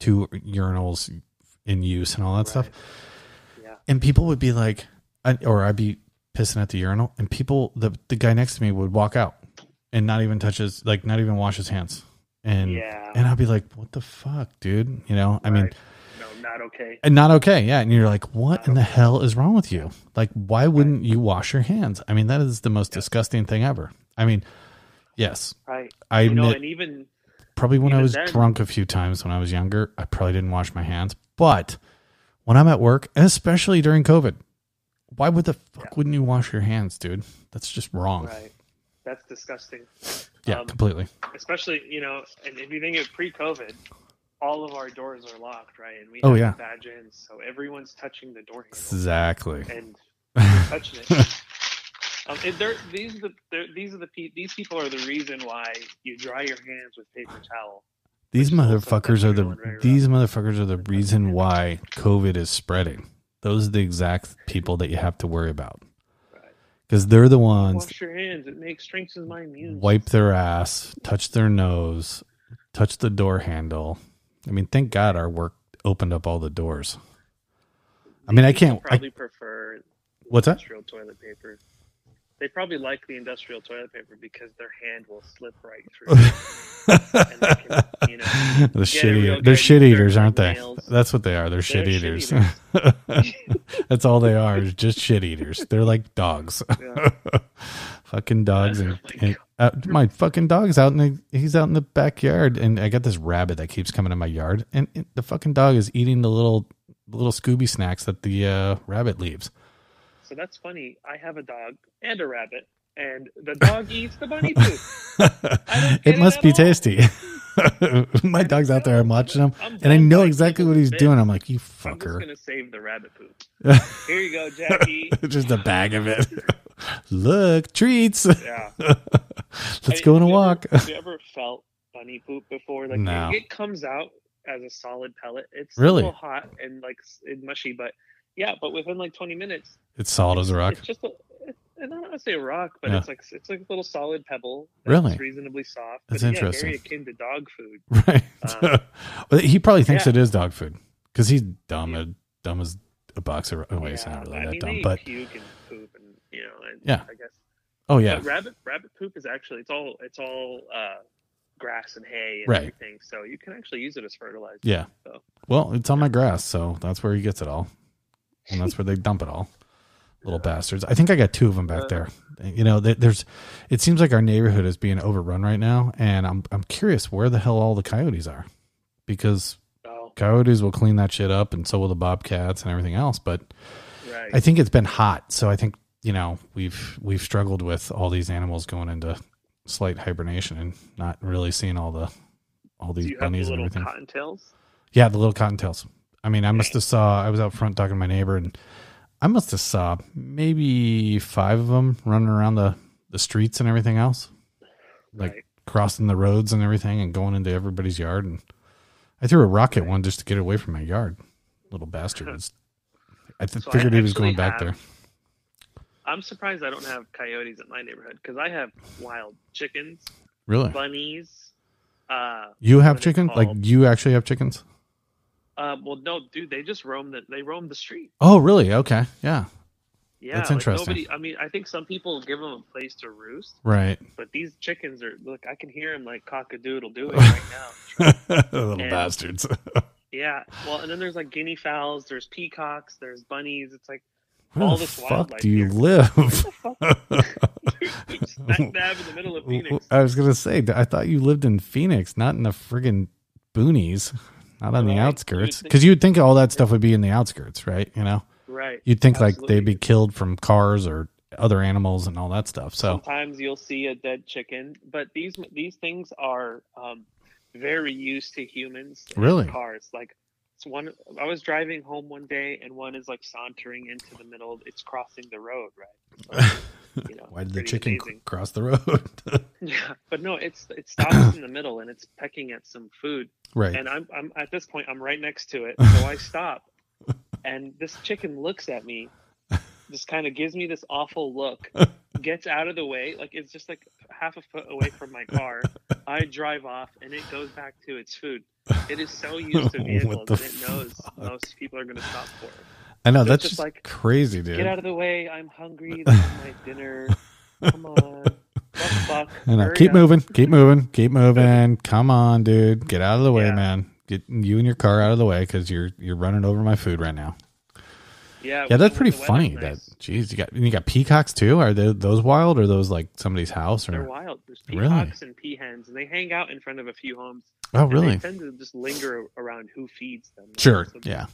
two urinals in use and all that stuff. Yeah, and people would be like I, or i'd be pissing at the urinal and people the the guy next to me would walk out and not even touch his like not even wash his hands. And yeah. and i'd be like what the fuck dude? You know? I mean no, not okay. and not okay yeah. And you're like what in the hell is wrong with you? Like why wouldn't you wash your hands? I mean that is the most disgusting thing ever. I mean yes Right. i You know, admit and even probably when I was then- drunk a few times when I was younger, I probably didn't wash my hands. But when I'm at work, and especially during COVID, why would the fuck Yeah. wouldn't you wash your hands, dude? That's just wrong. right, that's disgusting. Yeah, Um, completely. especially you know, and if you think of pre-COVID, all of our doors are locked, right? And we Oh, have yeah. badge in, so everyone's touching the door handle Exactly. and touching it. Um, these are the these are the pe- these people are the reason why you dry your hands with paper towel. These which is also motherfuckers are the these motherfuckers are the reason why COVID is spreading. Those are the exact people that you have to worry about because they're the ones Wash your hands; it makes strengthens my immune. wipe their ass, touch their nose, touch the door handle. I mean, thank God our work opened up all the doors. I mean, I can't. I, probably prefer what's that? industrial toilet paper. They probably like the industrial toilet paper because their hand will slip right through. and they can, you know, the shit real eater. good They're shit eaters, aren't they? nails. That's what they are. They're shit They're eaters. shit That's all they are. Just shit eaters. They're like dogs. Yeah. fucking dogs and, my and out, my fucking dog's out in the he's out in the backyard and I got this rabbit that keeps coming in my yard and it, the fucking dog is eating the little little Scooby snacks that the uh, rabbit leaves. So that's funny. I have a dog and a rabbit, and the dog eats the bunny poop. it get it must be all. tasty. my dog's out there. I'm watching him, I'm and I know exactly what he's doing. I'm like, you fucker. I'm just gonna save the rabbit poop. Here you go, Jackie. Just a bag of it. Look, treats. Yeah. Let's I- go on a walk. Ever, have you ever felt bunny poop before? Like No. it, it comes out as a solid pellet. It's Really? hot and like mushy, but yeah, but within like 20 minutes, It's solid as a rock. it's just a. It, I don't want to say a rock, but Yeah. it's like it's like a little solid pebble. Really? It's reasonably soft. That's but, interesting. Yeah, very akin to dog food. Right. Um, Well, he probably thinks yeah. it is dog food because he's dumb. Yeah. dumb as a box of. Oh wait, yeah, not really I that mean, dumb. But puke and poop and you know, and Yeah. I guess. oh yeah, But rabbit rabbit poop is actually it's all it's all uh, grass and hay and Right. everything, so you can actually use it as fertilizer. yeah. So Well, it's on my grass, so that's where he gets it all, and that's where they dump it all. Little bastards. I think I got two of them back Uh. there. You know, there's. It seems like our neighborhood is being overrun right now, and I'm I'm curious where the hell all the coyotes are, because coyotes will clean that shit up, and so will the bobcats and everything else. But right. I think it's been hot, so I think you know we've we've struggled with all these animals going into slight hibernation and not really seeing all the all these have the bunnies and everything. cottontails? Yeah, the little cottontails. I mean, I must have saw. I was out front talking to my neighbor, and I must have saw maybe five of them running around the the streets and everything else, like Right. crossing the roads and everything, and going into everybody's yard. And I threw a rock at one just to get away from my yard. Little bastard. was- I th- So I figured he was going back have- there. I'm surprised I don't have coyotes in my neighborhood because I have wild chickens, Really? bunnies. Uh, You have what are they chickens? Like you actually have chickens? Uh, well, no, dude, they just roam the they roam the street. Oh, really? Okay. Yeah. Yeah, That's like interesting. Nobody, I mean, I think some people give them a place to roost, Right. but these chickens are look. I can hear them like cock a doodle doing right now. Little And- bastards. Yeah, well, and then there's like guinea fowls, there's peacocks, there's bunnies. It's like Where all the this fuck wildlife do you here. live? what the fuck? Dude, smack dab in the middle of Phoenix. I was gonna say, I thought you lived in Phoenix, not in the friggin' boonies, not on the Right. outskirts. You'd Because you'd think all that stuff would be in the outskirts, right? You know, Right. you'd think like they'd be killed from cars or other animals and all that stuff. So Sometimes you'll see a dead chicken, but these these things are um, very used to humans. Really? Cars like it's one. I was driving home one day, and one is like sauntering into the middle. It's crossing the road, right? you know, why did the chicken amazing. cross the road? Yeah, but no, it's it stops in the middle and it's pecking at some food, right. and I'm I'm at this point I'm right next to it, so I stop, and this chicken looks at me, just kind of gives me this awful look, gets out of the way, like it's just like half a foot away from my car. I drive off, and it goes back to its food. It is so used to vehicles, and it knows fuck? most people are going to stop for it. I know so that's just just like, crazy, dude. Get out of the way! I'm hungry. This is my dinner. Come on, fuck? I know. Keep up. moving. Keep moving. Keep moving. Come on, dude. Get out of the way, Yeah. man. Get you and your car out of the way because you're you're running over my food right now. Yeah, Yeah, that's pretty funny. nice. That jeez, you got you got peacocks too. Are they, those wild or those like somebody's house Or? They're wild. There's Really? peacocks and peahens, and they hang out in front of a few homes. Oh, really? They tend to just linger around who feeds them. Sure. So Yeah.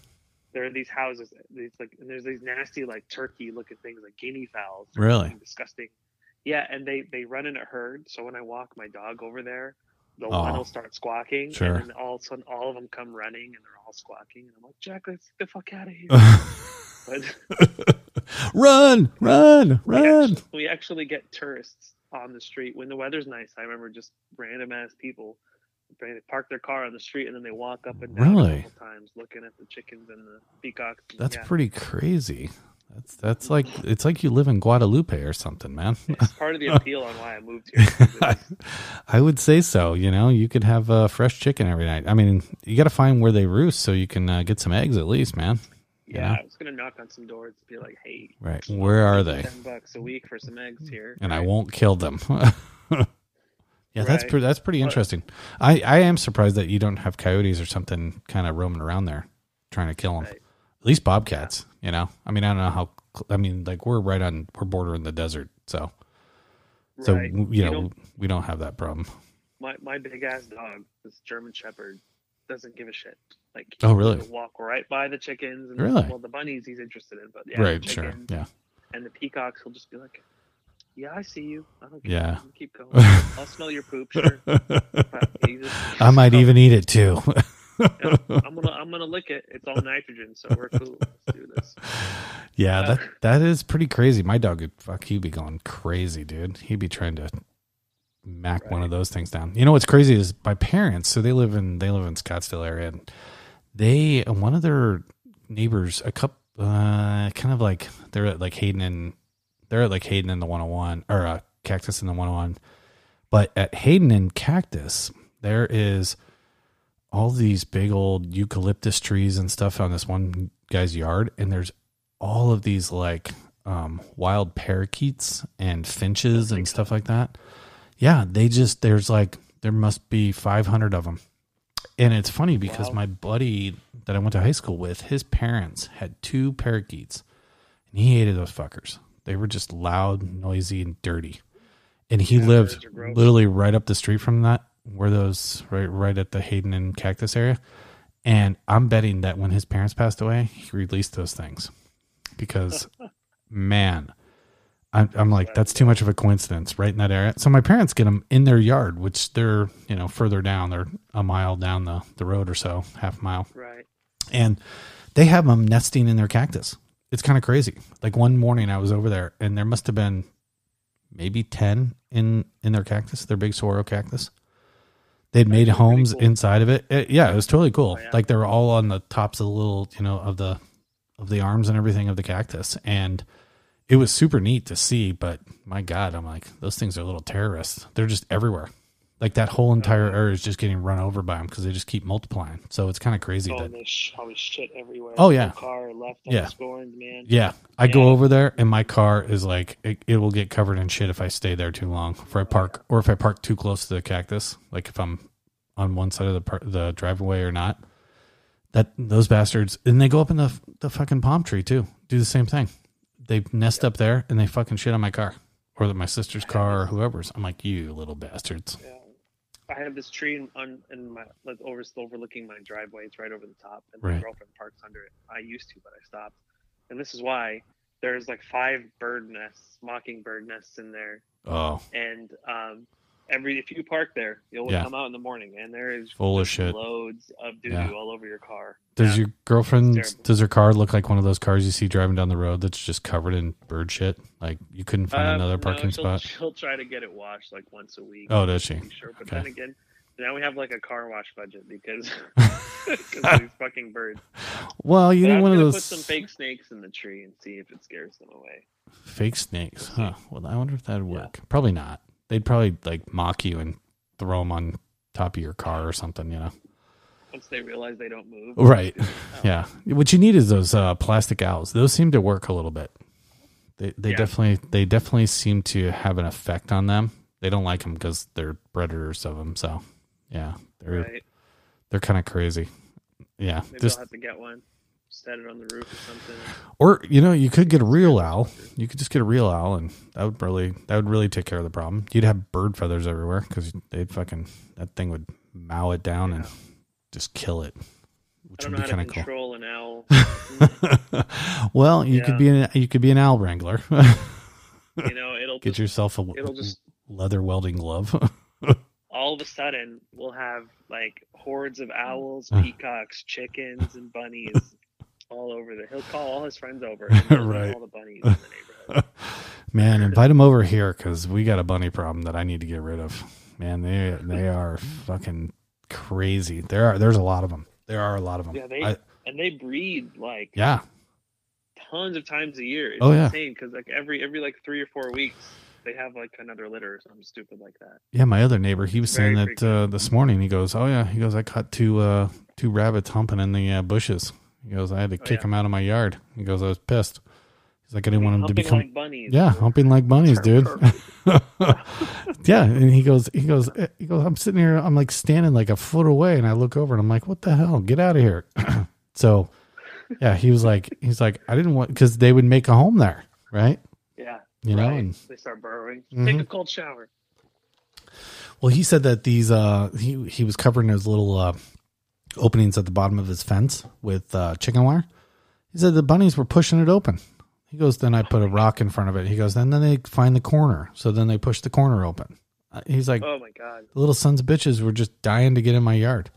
There are these houses. These like, and there's these nasty like turkey-looking things like guinea fowls. Really? Disgusting. Yeah, and they they run in a herd. So when I walk my dog over there, the Oh. one will start squawking, Sure. and then all of a sudden all of them come running, and they're all squawking, and I'm like, Jack, let's get the fuck out of here. but run, run, we run. actually, we actually get tourists on the street when the weather's nice. I remember just random ass people they park their car on the street and then they walk up and down Really? a couple times looking at the chickens and the peacocks. and That's yeah, pretty crazy. That's that's like it's like you live in Guadalupe or something, man. It's part of the appeal on why I moved here. I, would say so. You know, you could have uh, fresh chicken every night. I mean, you got to find where they roost so you can uh, get some eggs at least, man. yeah. I was gonna knock on some doors and be like, "Hey, Right? Where are they? Ten bucks a week for some eggs here." And I Right. won't. won't kill them. Yeah, that's Right. pre- that's pretty But- interesting. I I am surprised that you don't have coyotes or something kind of roaming around there trying to kill them. Right. At least bobcats. You know, I mean, I don't know how. I mean, like we're right on we're bordering the desert, so so you You know don't- we don't have that problem. my my big ass dog, this German Shepherd, doesn't give a shit. Like, Oh, really? Walk right by the chickens. And Really? Well, the bunnies he's interested in, but yeah, right? Sure. Yeah. And the peacocks will just be like, "Yeah, I see you. I don't Yeah. Keep going. I'll smell your poop. Sure. But he just- I might even eat it too. yeah, I'm gonna I'm gonna lick it. It's all nitrogen, so we're cool. Let's do this. Yeah, Uh, that that is pretty crazy. My dog would fuck he'd be going crazy, dude. He'd be trying to mac one of those things down. You know what's crazy is my parents. So they live in they live in Scottsdale area. And they one of their neighbors, a couple, uh, kind of like they're at like Hayden and they're at like Hayden in the 101 or uh, Cactus in the 101. But at Hayden and Cactus, there is all these big old eucalyptus trees and stuff on this one guy's yard, and there's all of these like um, wild parakeets and finches and stuff like that. Yeah, they just there's like there must be 500 of them, and it's funny because Wow. my buddy that I went to high school with, his parents had two parakeets, and he hated those fuckers. They were just loud, noisy, and dirty. And he Yeah, lived birds are gross. literally right up the street from that, where those right right at the Hayden and Cactus area. And I'm betting that when his parents passed away, he released those things because, man, I'm, I'm like that's too much of a coincidence right in that area. So my parents get them in their yard, which they're you know further down. They're a mile down the the road or so, half mile Right. and they have them nesting in their cactus. It's kind of crazy. Like one morning I was over there and there must have been maybe 10 in in their cactus, their big saguaro cactus. They'd made That's pretty homes cool. inside of it. It- Yeah, it was totally cool. Oh, yeah. Like they were all on the tops of the little, you know, of the of the arms and everything of the cactus and it was super neat to see, but my god, I'm like those things are little terrorists. They're just everywhere. Like that whole entire Uh-huh. area is just getting run over by them because they just keep multiplying. So it's kind of crazy Oh, that there's sh- always shit everywhere. Oh, yeah. Car left Yeah. unscorned, man. Yeah, I go over there and my car is like it, it will get covered in shit if I stay there too long. If I park or if I park too close to the cactus, like if I'm on one side of the par- the driveway or not. That those bastards and they go up in the the fucking palm tree too. Do the same thing. They nest up there and they fucking shit on my car or that my sister's car or whoever's. I'm like, you little bastards. Yeah. I have this tree in, on, in my like over overlooking my driveway. It's right over the top, and my girlfriend parks under it. I used to, but I stopped. And this is why there's like five bird nests, mockingbird nests in there. Oh, And um, every if you park there, you'll Yeah. come out in the morning, and there is Full of shit. loads of doo doo Yeah. all over your car. does Yeah. your girlfriend does her car look like one of those cars you see driving down the road that's just covered in bird shit? Like you couldn't find Um, another no, parking she'll, spot. She'll try to get it washed like once a week. Oh, does she? Sure, but Okay. then again, now we have like a car wash budget because because of these fucking birds. Well, you But need I'm one of gonna those put some fake snakes in the tree and see if it scares them away. fake snakes, huh? Well, I wonder if that'd Yeah. work. Probably not. They'd probably like mock you and throw them on top of your car or something, you know? Once they realize they don't move. Right. Yeah. What you need is those uh, plastic owls. Those seem to work a little bit. They they Yeah. definitely they definitely seem to have an effect on them. They don't like them because they're predators of them. So yeah, they're Right. they're kind of crazy. Yeah. Maybe Just I'll have to get one. Set it on the roof or something. Or you know, you could get a real owl. You could just get a real owl, and that would really that would really take care of the problem. You'd have bird feathers everywhere because they'd fucking that thing would mow it down and just kill it, which would be kind of cool. an owl. well, you could be an you could be an owl wrangler. you know, it'll get just, yourself a it'll just leather welding glove. all of a sudden we'll have like hordes of owls, peacocks, chickens, and bunnies all over the. He'll call all his friends over. And Right. All the bunnies in the neighborhood. Man, invite them over here because we got a bunny problem that I need to get rid of. Man, they they are fucking crazy. There are there's a lot of them. There are a lot of them. Yeah, they I- and they breed like yeah. tons of times a year. It's Oh, yeah. insane because like every every like three or four weeks they have like another litter or something stupid like that. Yeah, my other neighbor, he was saying that uh, this morning. He goes, "Oh yeah," he goes, "I caught two uh, two rabbits humping in the uh, bushes." He goes, "I had to Oh, kick yeah. them out of my yard." He goes, "I was pissed." He's like, "I didn't want them to become like bunnies. yeah, humping like bunnies, dude." yeah, and he goes, he goes, he goes. I'm sitting here, I'm like standing like a foot away, and I look over, and I'm like, "What the hell? Get out of here!" so, yeah, he was like, he's like, I didn't want because they would make a home there, right? Yeah. You know, and- they start burrowing. Mhm. Take a cold shower. Well, he said that these uh he he was covering those little uh openings at the bottom of his fence with uh chicken wire. He said the bunnies were pushing it open. He goes, then I put a rock in front of it. He goes, then then they find the corner, so then they push the corner open. Uh, He's like, Oh my god. the little sons of bitches were just dying to get in my yard.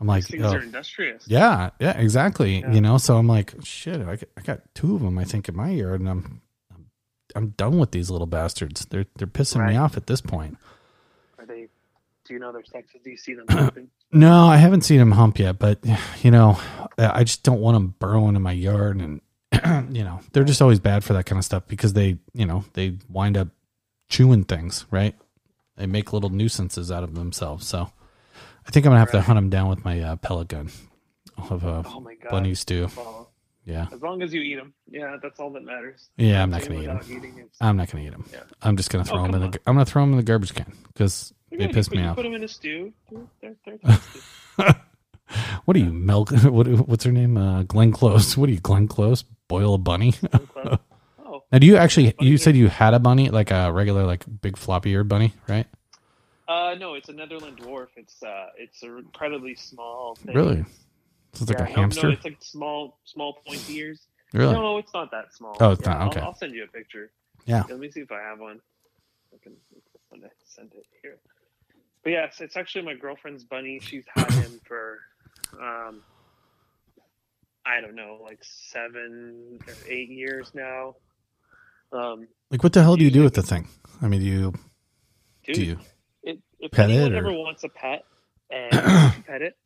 I'm like, These things oh, are industrious. yeah, yeah, exactly. Yeah. You know, so I'm like, shit, I got, I got two of them, I think, in my yard, and I'm, I'm, I'm done with these little bastards. They're, they're pissing me off at this point. Do you know their sexes? Do you see them humping? No, I haven't seen him hump yet, but you know, I just don't want them burrowing in my yard, and you know, they're just always bad for that kind of stuff because they, you know, they wind up chewing things, right? They make little nuisances out of themselves. So, I think I'm gonna have to hunt them down with my uh, pellet gun. I'll have a Oh my god. bunny stew. Well, Yeah, as long as you eat them, yeah, that's all that matters. yeah, I'm not gonna eat them. without eating is- I'm not gonna eat them. Yeah. I'm just gonna Oh, throw them in the. I'm gonna throw them in the garbage can because Yeah, they piss put- me off. Put them in a stew. They're, they're. What are you, Milk? What, what's her name? Uh, Glenn Close. What are you, Glenn Close? Boil a bunny? oh, now, do you actually? You said you had a bunny, like a regular, like big floppy eared bunny, right? uh, no, it's a Netherland dwarf. It's uh, it's an incredibly small. Thing. Really? So it's like a no, hamster. No, it's like small, small pointy ears. really? No, it's not that small. Oh, it's Yeah, not, I'll- okay. I'll, send you a picture. Yeah. Let me see if I have one. I can send it here. But yes, it's actually my girlfriend's bunny. She's had him for, um, I don't know, like seven or eight years now. Um, Like, what the hell do you do with the thing? I mean, do you dude, do you? it, if pet anyone it, or- ever wants a pet and pet it,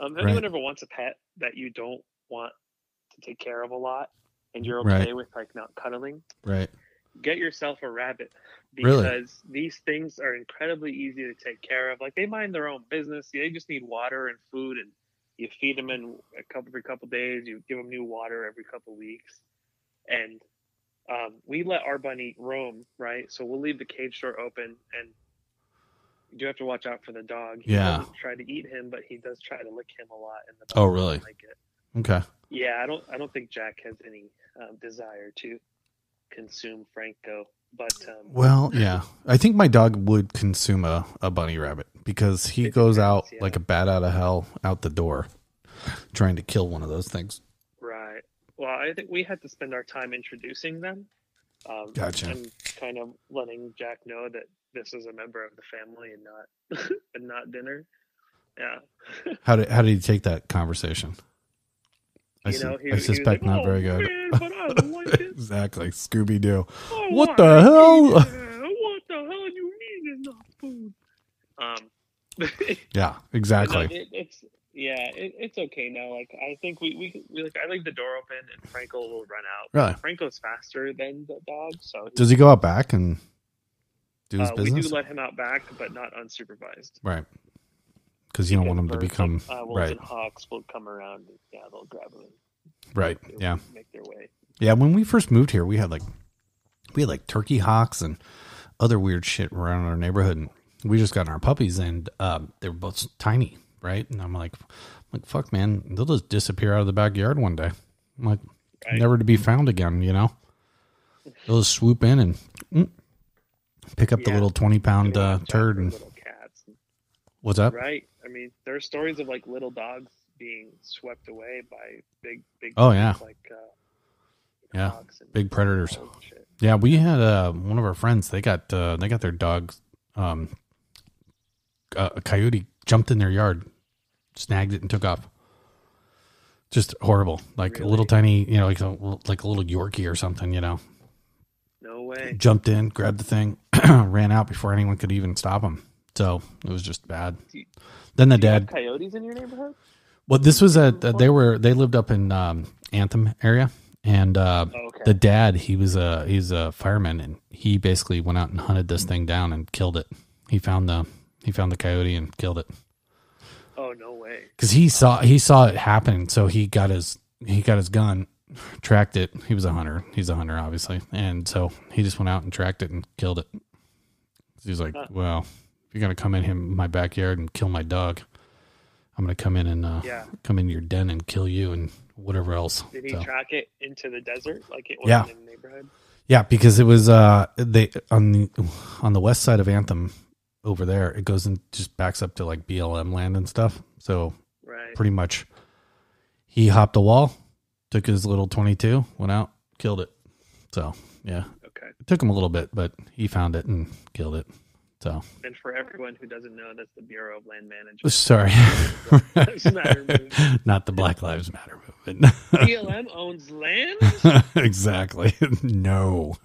um, if anyone Right. ever wants a pet that you don't want to take care of a lot, and you're Right. okay with like not cuddling, Right. get yourself a rabbit Really? because these things are incredibly easy to take care of. Like they mind their own business. They just need water and food, and you feed them in a couple every couple days. You give them new water every couple weeks, and um, we let our bunny roam. Right, so we'll leave the cage door open, and you do have to watch out for the dog. He Yeah. doesn't try to eat him, but he does try to lick him a lot. And the Oh, really? Like. Okay. Yeah, I don't. I don't think Jack has any um, desire to consume Franco, but um, Well, yeah. I think my dog would consume a, a bunny rabbit because he goes out yeah. like a bat out of hell out the door trying to kill one of those things. right. Well, I think we had to spend our time introducing them. Um, Gotcha. And kind of letting Jack know that this is a member of the family and not and not dinner. Yeah. How did how did he take that conversation? I, You know, he- I suspect like, not "Oh, very good. man, like exactly. Scooby Doo. Oh, What the hell? What the hell you mean is not food? Um, Yeah, exactly. it, it's yeah, it, it's okay now. Like I think we, we we like I leave the door open and Franco will run out. Really? Franco's faster than the dog, so Does he go out back and uh, we business? do let him out back, but not unsupervised. right. Because you don't want him to become like, uh, wolves right. and hawks will come around. And, yeah, they'll grab him. And Right. they'll Yeah. make their way. Yeah, when we first moved here, we had like we had like turkey hawks and other weird shit around our neighborhood, and we just got our puppies, and um, they were both tiny, right? And I'm like, I'm like fuck, man, they'll just disappear out of the backyard one day, I'm like Right. never to be found again, you know? They'll just swoop in and mm, pick up the little twenty pound uh, turd, and cats. what's up? Right. I mean, there are stories of like little dogs being swept away by big, big. Oh, yeah. Like uh, Yeah, big predators. owls and shit. Yeah, we had uh, one of our friends. They got uh, they got their dogs. Um, a, coyote jumped in their yard, snagged it, and took off. Just horrible, like a little tiny, you know, like a like a little Yorkie or something. You know, No way. jumped in, grabbed the thing, ran out before anyone could even stop him. So it was just bad. You- Then the dad. coyotes in your neighborhood? Well, this was a they were they lived up in um, Anthem area, and uh, Oh, okay. the dad he was a he's a fireman and he basically went out and hunted this thing down and killed it he found the he found the coyote and killed it oh no way. because he saw he saw it happen so he got his he got his gun tracked it he was a hunter he's a hunter obviously and so he just went out and tracked it and killed it he was like Huh. well if you're gonna come in my backyard and kill my dog i'm gonna come in and uh, Yeah. come in your den and kill you and whatever else Did he So- track it into the desert like it was Yeah. in the neighborhood? Yeah, because it was uh they on the on the west side of Anthem over there, it goes and just backs up to like BLM land and stuff. So Right. pretty much he hopped a wall, took his little twenty two, went out, killed it. So yeah. Okay. It took him a little bit, but he found it and killed it. So And for everyone who doesn't know, that's the Bureau of Land Management. sorry. Matter. Not the Black Lives Matter movement. BLM owns land. exactly. no.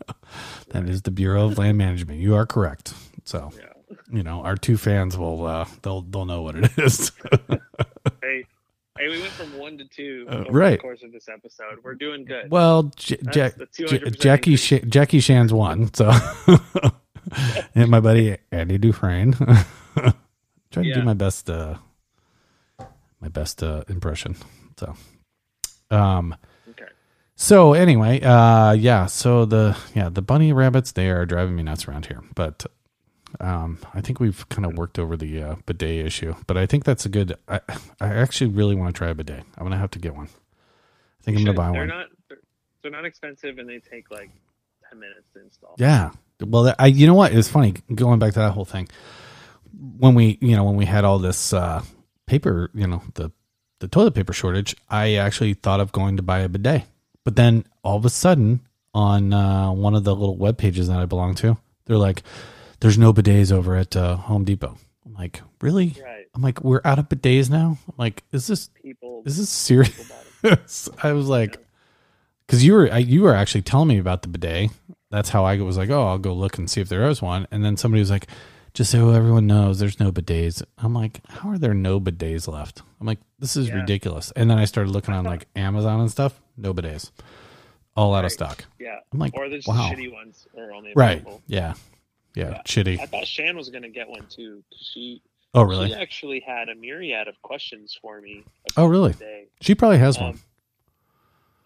That is the Bureau of Land Management. You are correct. So Yeah. you know, our two fans will uh, they'll they'll know what it is. hey, hey, we went from one to two Uh, over right. the course of this episode. We're doing good. well, J- Jack, J- Jackie. Sh- Jackie Shan's won, so and my buddy Andy Dufresne. Trying to do my best uh my best uh impression. So um Okay. So anyway, uh yeah, so the yeah, the bunny rabbits they are driving me nuts around here. But um I think we've kind of worked over the uh, bidet issue. But I think that's a good I I actually really want to try a bidet. I'm going to have to get one. I think I'm gonna buy they're one. not they're, they're not expensive and they take like ten minutes to install. Yeah. Well, that- I you know what? It's funny going back to that whole thing. When we, you know, when we had all this uh paper, you know, the the toilet paper shortage, I actually thought of going to buy a bidet. But then all of a sudden on uh one of the little web pages that I belong to, they're like there's no bidets over at uh, Home Depot. I'm like, "Really?" Right. I'm like, "We're out of bidets now?" I'm like, "Is this People is this serious?" people bought it. I was like, because you were I, you were actually telling me about the bidet. That's how I was like, oh, I'll go look and see if there is one. And then somebody was like, just so everyone knows, there's no bidets. I'm like, how are there no bidets left? I'm like, this is Yeah. ridiculous. And then I started looking on like Amazon and stuff, no bidets, all out of stock. Yeah. I'm like, Or there's wow. shitty ones are only available. Right? Yeah, yeah, Yeah. shitty. I thought Shan was gonna get one too. She Oh, really? she actually had a myriad of questions for me. Oh, really? She probably has one. Um,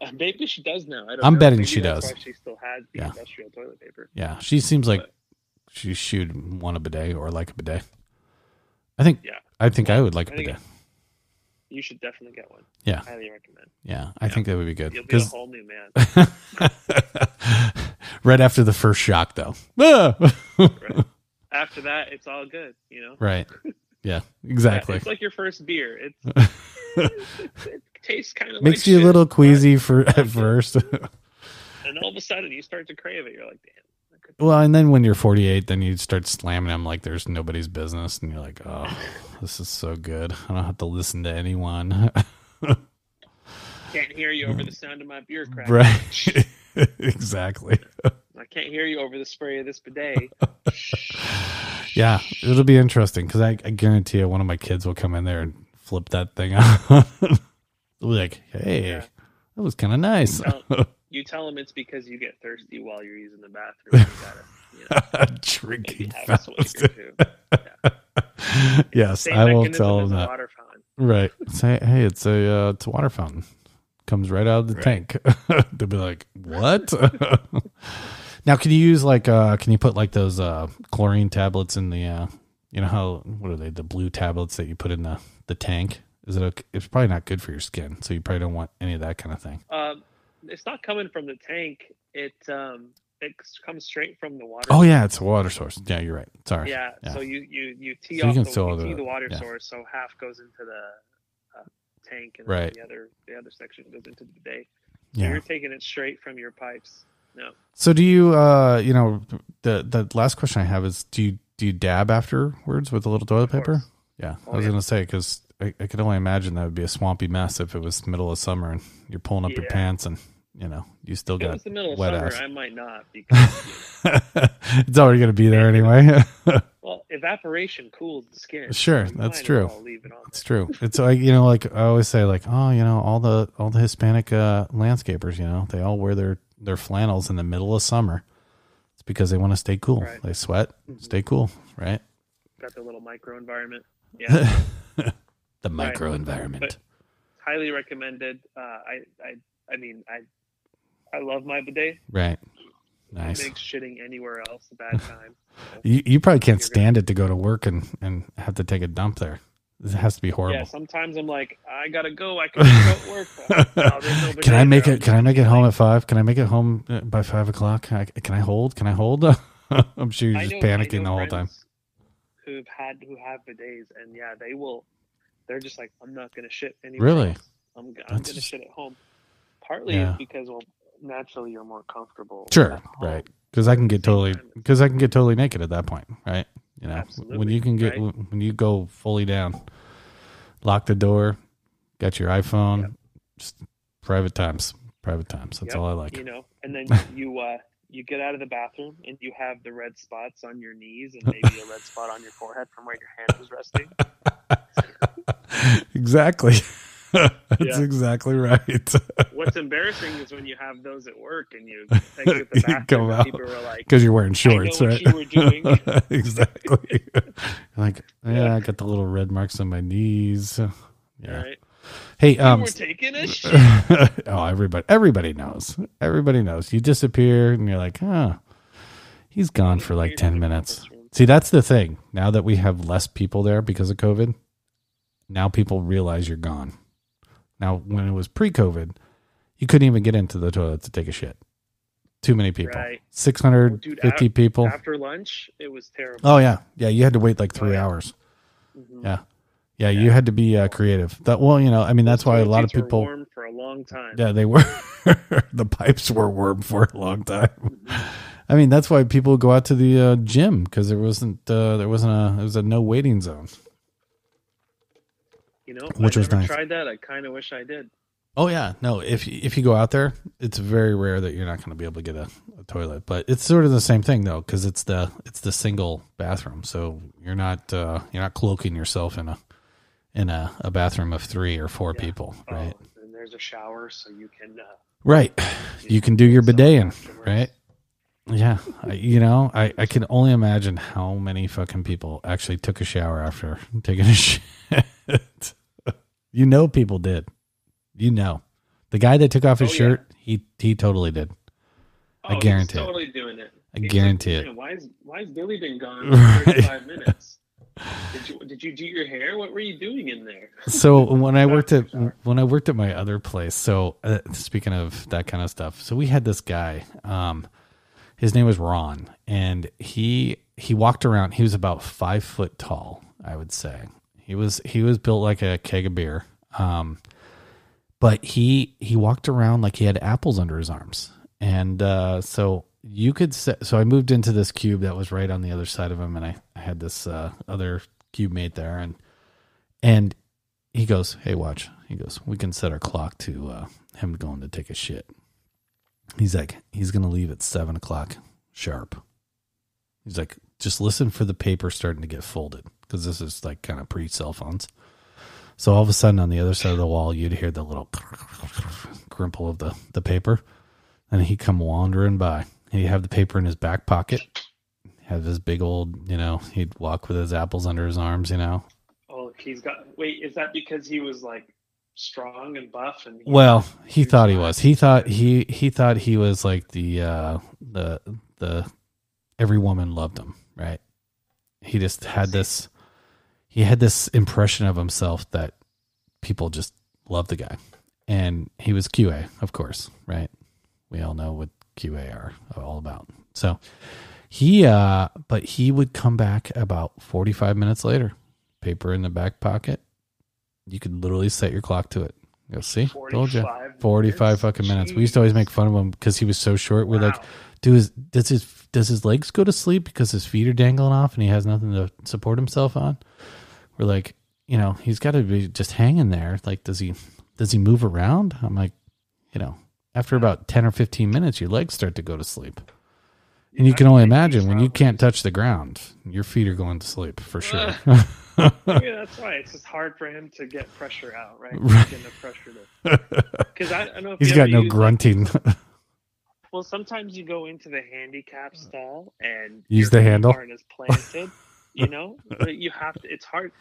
uh, maybe she does now. I don't I'm know. betting Maybe she that's does. Why she still has the Yeah. industrial toilet paper. Yeah, she seems like But- she should want a bidet or like a bidet. I think. Yeah. I think I would like a I think bidet. You should definitely get one. Yeah. Highly recommend. Yeah, I think that would be good. You'll be a 'Cause- whole new man. right after the first shock, though. Right. After that, it's all good. You know. right. Yeah. Yeah, Exactly. It's like your first beer. It's, it's it tastes kind of Makes like you a little queasy for at first. and all of a sudden you start to crave it. You're like, damn. Well, and then when you're 48, then you start slamming them like there's nobody's business, and you're like, oh, this is so good. I don't have to listen to anyone. Can't hear you over the sound of my beer crack. right. exactly. I can't hear you over the spray of this bidet. Yeah, it'll be interesting because I, I guarantee you one of my kids will come in there and flip that thing on. They'll be like, hey, Yeah. that was kind of nice. Tell- you tell them it's because you get thirsty while you're using the bathroom. You gotta, you know, Drinking fast. swig yes, I will tell them that. Right. Say, hey, it's a uh, it's a water fountain. Comes right out of the Right. tank. They'll be like, what? now, can you use like uh can you put like those uh chlorine tablets in the uh you know how what are they the blue tablets that you put in the the tank? Is it okay? It's probably not good for your skin, so you probably don't want any of that kind of thing. Um, it's not coming from the tank. It um, it comes straight from the water. Oh yeah, it's a water source. Yeah, you're right. Sorry. Yeah, Yeah. so you you you tee So you off can the, you tee the water yeah. source, so half goes into the tank, and Right. the other the other section goes into the. So Yeah. you're taking it straight from your pipes. No, So do you uh you know the the last question I have is do you do you dab afterwards with a little toilet paper? Yeah, I Oh, was yeah. gonna say because I, I could only imagine that would be a swampy mess if it was middle of summer and you're pulling up your pants and you know you still if got the middle of wet summer, ass. I might not because it's already gonna be there anyway. well, evaporation cools the skin. Sure, You that's true. well leave it's true. It's like you know, like I always say, like oh, you know, all the all the Hispanic uh, landscapers, you know, they all wear their their flannels in the middle of summer. It's because they want to stay cool. Right. They sweat, stay cool, right? Got the little micro environment. Yeah, the micro environment. But- highly recommended. Uh, I I I mean I I love my bidet. Right. It Nice. makes shitting anywhere else a bad time. So, You you probably can't stand it to go to work and and have to take a dump there. It has to be horrible. yeah, sometimes I'm like, I gotta go. I can go work. No can I make there. it? Can I make it home at five? Can I make it home uh, by five o'clock? Can I, can I hold? Can I hold? I'm sure you're just know- panicking the whole time. Who've had who have bidets, and yeah, they will. They're just like, I'm not gonna shit anywhere. Really? else. I'm, I'm gonna just- shit at home. Partly Yeah. because well, naturally you're more comfortable. Sure, right? Because I can get totally because I can get totally naked at that point, right? You know, when you can get right. when you go fully down, lock the door, got your iPhone, Yep. just private times, private times. That's Yep, all I like. You know, and then you uh you get out of the bathroom and you have the red spots on your knees and maybe a red spot on your forehead from where your hand was resting. exactly. That's Yeah. exactly right. What's embarrassing is when you have those at work and you take it the bathroom come and out. people are like, Because you're wearing shorts, right? you were doing. exactly. like, yeah, Yeah. I got the little red marks on my knees. Yeah. right? Hey, um, were taking a shit. oh, everybody, everybody knows. Everybody knows. You disappear, and you're like, huh, he's gone for like ten minutes. See, that's the thing. Now that we have less people there because of COVID, now people realize you're gone. Now, when it was pre-COVID, you couldn't even get into the toilet to take a shit. Too many people. Right. Six hundred Oh, dude, fifty af- people. After lunch, it was terrible. Oh yeah, yeah. You had to wait like Oh, three yeah. hours. Mhm. Yeah, yeah. You had to be uh, creative. That well, you know, I mean, that's why a lot of people. warm for a long time. Yeah, they were. the pipes were warm for a long time. I mean, that's why people go out to the uh, gym because there wasn't uh, there wasn't a there was a no waiting zone. You know, Which I was nice. tried that. I kind of wish I did. Oh yeah, no. If if you go out there, it's very rare that you're not going to be able to get a, a toilet. But it's sort of the same thing though, because it's the it's the single bathroom, so you're not uh, you're not cloaking yourself in a in a, a bathroom of three or four Yeah. people, right? Oh, and there's a shower, so you can. Uh, Right. You can do your bidet in, right? Yeah. I, you know, I, I can only imagine how many fucking people actually took a shower after taking a shit. you know, people did. You know, the guy that took off his Oh, yeah. shirt, he he totally did. I oh, guarantee he's it. totally doing it. I He's guarantee like, it. "Man, Why is why is Billy been gone Right. for 35 minutes? Did you did you do your hair? What were you doing in there? So when I worked at when I worked at my other place, so uh, speaking of that kind of stuff, so we had this guy. Um, his name was Ron, and he he walked around. He was about five foot tall, I would say. He was he was built like a keg of beer. Um, but he he walked around like he had apples under his arms, and uh, so you could say, so I moved into this cube that was right on the other side of him, and I, I had this uh, other cube mate there, and and he goes, "Hey, watch." He goes, "We can set our clock to uh, him going to take a shit." He's like, he's gonna leave at seven o'clock sharp. He's like, just listen for the paper starting to get folded because this is like kind of pre cell phones. So all of a sudden, on the other side of the wall, you'd hear the little crimple of the the paper, and he'd come wandering by. He'd have the paper in his back pocket, have his big old, you know, he'd walk with his apples under his arms, you know, Oh, he's got. Wait, is that because he was like strong and buff and? Well, he thought he was. He thought he he thought he was like the uh the the every woman loved him, right? He just had this he had this impression of himself that people just loved the guy. And he was QA, of course, right? We all know what QA are all about. So he uh but he would come back about 45 minutes later. Paper in the back pocket. You could literally set your clock to it. Go see, told you. 45 45 minutes? fucking minutes. We used to always make fun of him because he was so short. We're like, Wow. do his does his does his legs go to sleep because his feet are dangling off and he has nothing to support himself on? We're like, you know, he's got to be just hanging there. Like, does he does he move around? I'm like, you know, after about 10 or 15 minutes, your legs start to go to sleep. And you can only imagine when you can't touch the ground, your feet are going to sleep for sure. Yeah, that's why it's just hard for him to get pressure out, right? Right. Get enough pressure to. Because I, I don't know if He's got no use, like, grunting. Well, sometimes you go into the handicap stall and Use the handle? aren't as planted. you know, but you have to. It's hard.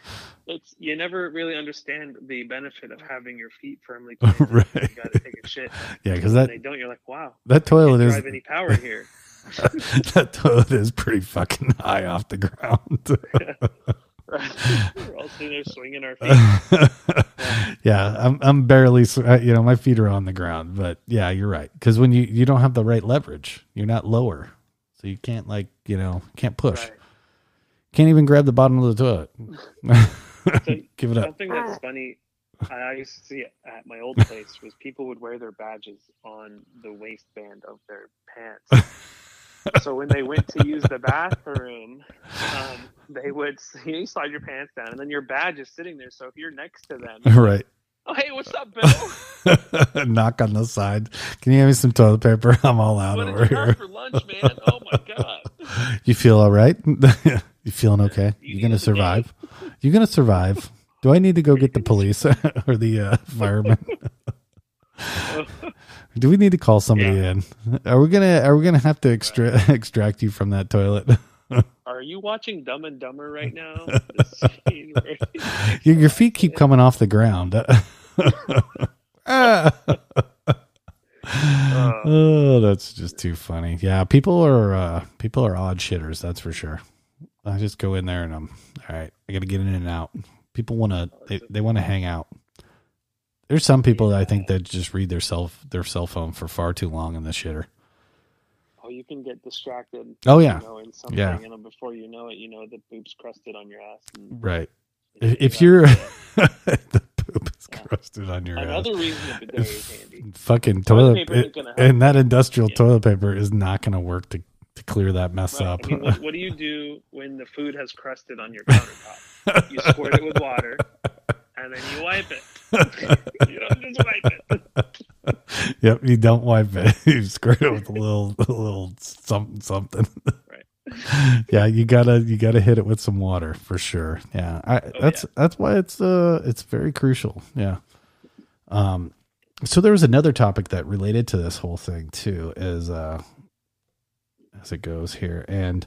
It's you never really understand the benefit of having your feet firmly planted. Right. You got to take a shit. yeah, because that they don't, you're like, wow, that toilet is drive any power here. that toilet is pretty fucking high off the ground. We're all sitting there swinging our feet. yeah, I'm I'm barely, uh, you know, my feet are on the ground, but yeah, you're right. Because when you you don't have the right leverage, you're not lower, so you can't like you know can't push, Right. can't even grab the bottom of the toilet. So, Give it up. Something that's funny, I used to see at my old place was people would wear their badges on the waistband of their pants. So when they went to use the bathroom, um, they would you slide your pants down, and then your badge is sitting there. So if you're next to them, right. Oh, hey, what's up, Bill? Knock on the side. Can you give me some toilet paper? I'm all out what over here. for lunch, man? Oh my god. You feel all right? you feeling okay? You You gonna survive? You're gonna survive? Do I need to go get the police or the uh, firemen? Do we need to call somebody Yeah. in? Are we gonna Are we gonna have to extra- extract you from that toilet? Are you watching Dumb and Dumber right now? This scene where- your, your feet keep coming off the ground. Uh, oh, that's just too funny. Yeah, people are uh, people are odd shitters. That's for sure. I just go in there and I'm all right. I got to get in and out. People want to they, they want to hang out. There's some people that I think that just read their cell their cell phone for far too long in the shitter. oh, you can get distracted. Oh, yeah. You know, in something, Yeah. and then before you know it, you know the boob's crusted on your ass. And, Right. and If, if you're the poop is Yeah. crusted on your ass. another reason the bidet is handy. Fucking Toilet toilet, paper it- and that industrial Yeah. toilet paper is not going to work to to clear that mess Right. up. I mean, what, what do you do when the food has crusted on your countertop? You squirt it with water, and then you wipe it. You don't just wipe it. Yep, you don't wipe it. You squirt it with a little, a little something, something. Right. yeah, you gotta, you gotta hit it with some water for sure. Yeah, I, that's that's why it's uh, it's very crucial. Yeah. Um, so there was another topic that related to this whole thing too, is uh, as it goes here, and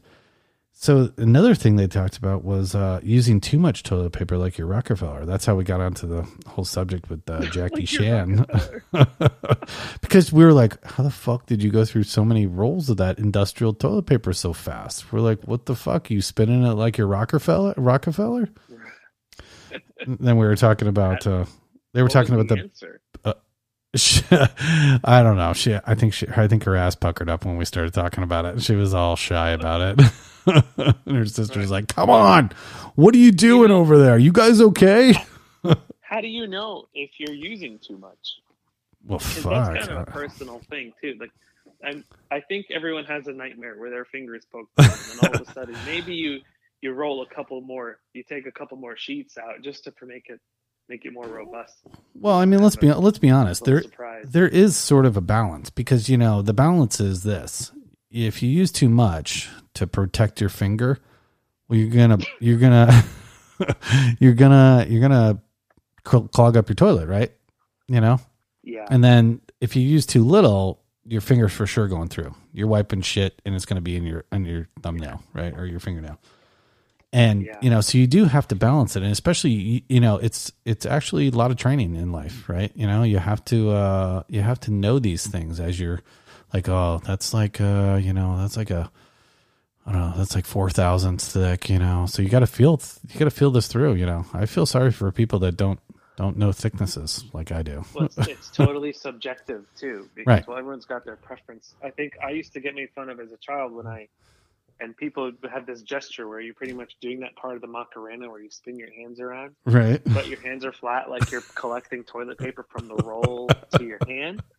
so another thing they talked about was uh, using too much toilet paper, like your Rockefeller. That's how we got onto the whole subject with uh, Jackie Like Chan. because we were like, how the fuck did you go through so many rolls of that industrial toilet paper so fast? We're like, what the fuck? You spinning it like your Rockefeller? Rockefeller? then we were talking about. Uh, they were What talking about the. answer? I don't know. She, I think she, I think her ass puckered up when we started talking about it. She was all shy about it. and her sister's like, "Come on, what are you doing over there? You guys okay?" How do you know if you're using too much? Well, fuck. that's kind of a personal thing too. Like, I'm, I think everyone has a nightmare where their fingers poke, and all of a sudden, maybe you you roll a couple more, you take a couple more sheets out just to make it make it more robust. Well, I mean, let's be let's be honest. There surprise. there is sort of a balance because you know the balance is this: if you use too much to protect your finger, well, you're gonna you're gonna you're gonna you're gonna clog up your toilet, right? You know, yeah, and then if you use too little, your finger's for sure going through. You're wiping shit, and it's going to be in your on your thumbnail, right, or your fingernail. And Yeah. you know, so you do have to balance it, and especially you, you know, it's it's actually a lot of training in life, right? You know, you have to uh you have to know these things as you're like, oh, that's like uh you know, that's like a I don't know, that's like four thousandths thick, you know. So you got to feel you got to feel this through, you know. I feel sorry for people that don't don't know thicknesses like I do. well, it's, it's totally subjective too, because Right. well, everyone's got their preference. I think I used to get made fun of as a child when I, and people have this gesture where you're pretty much doing that part of the Macarena where you spin your hands around, Right. but your hands are flat, like you're collecting toilet paper from the roll to your hand.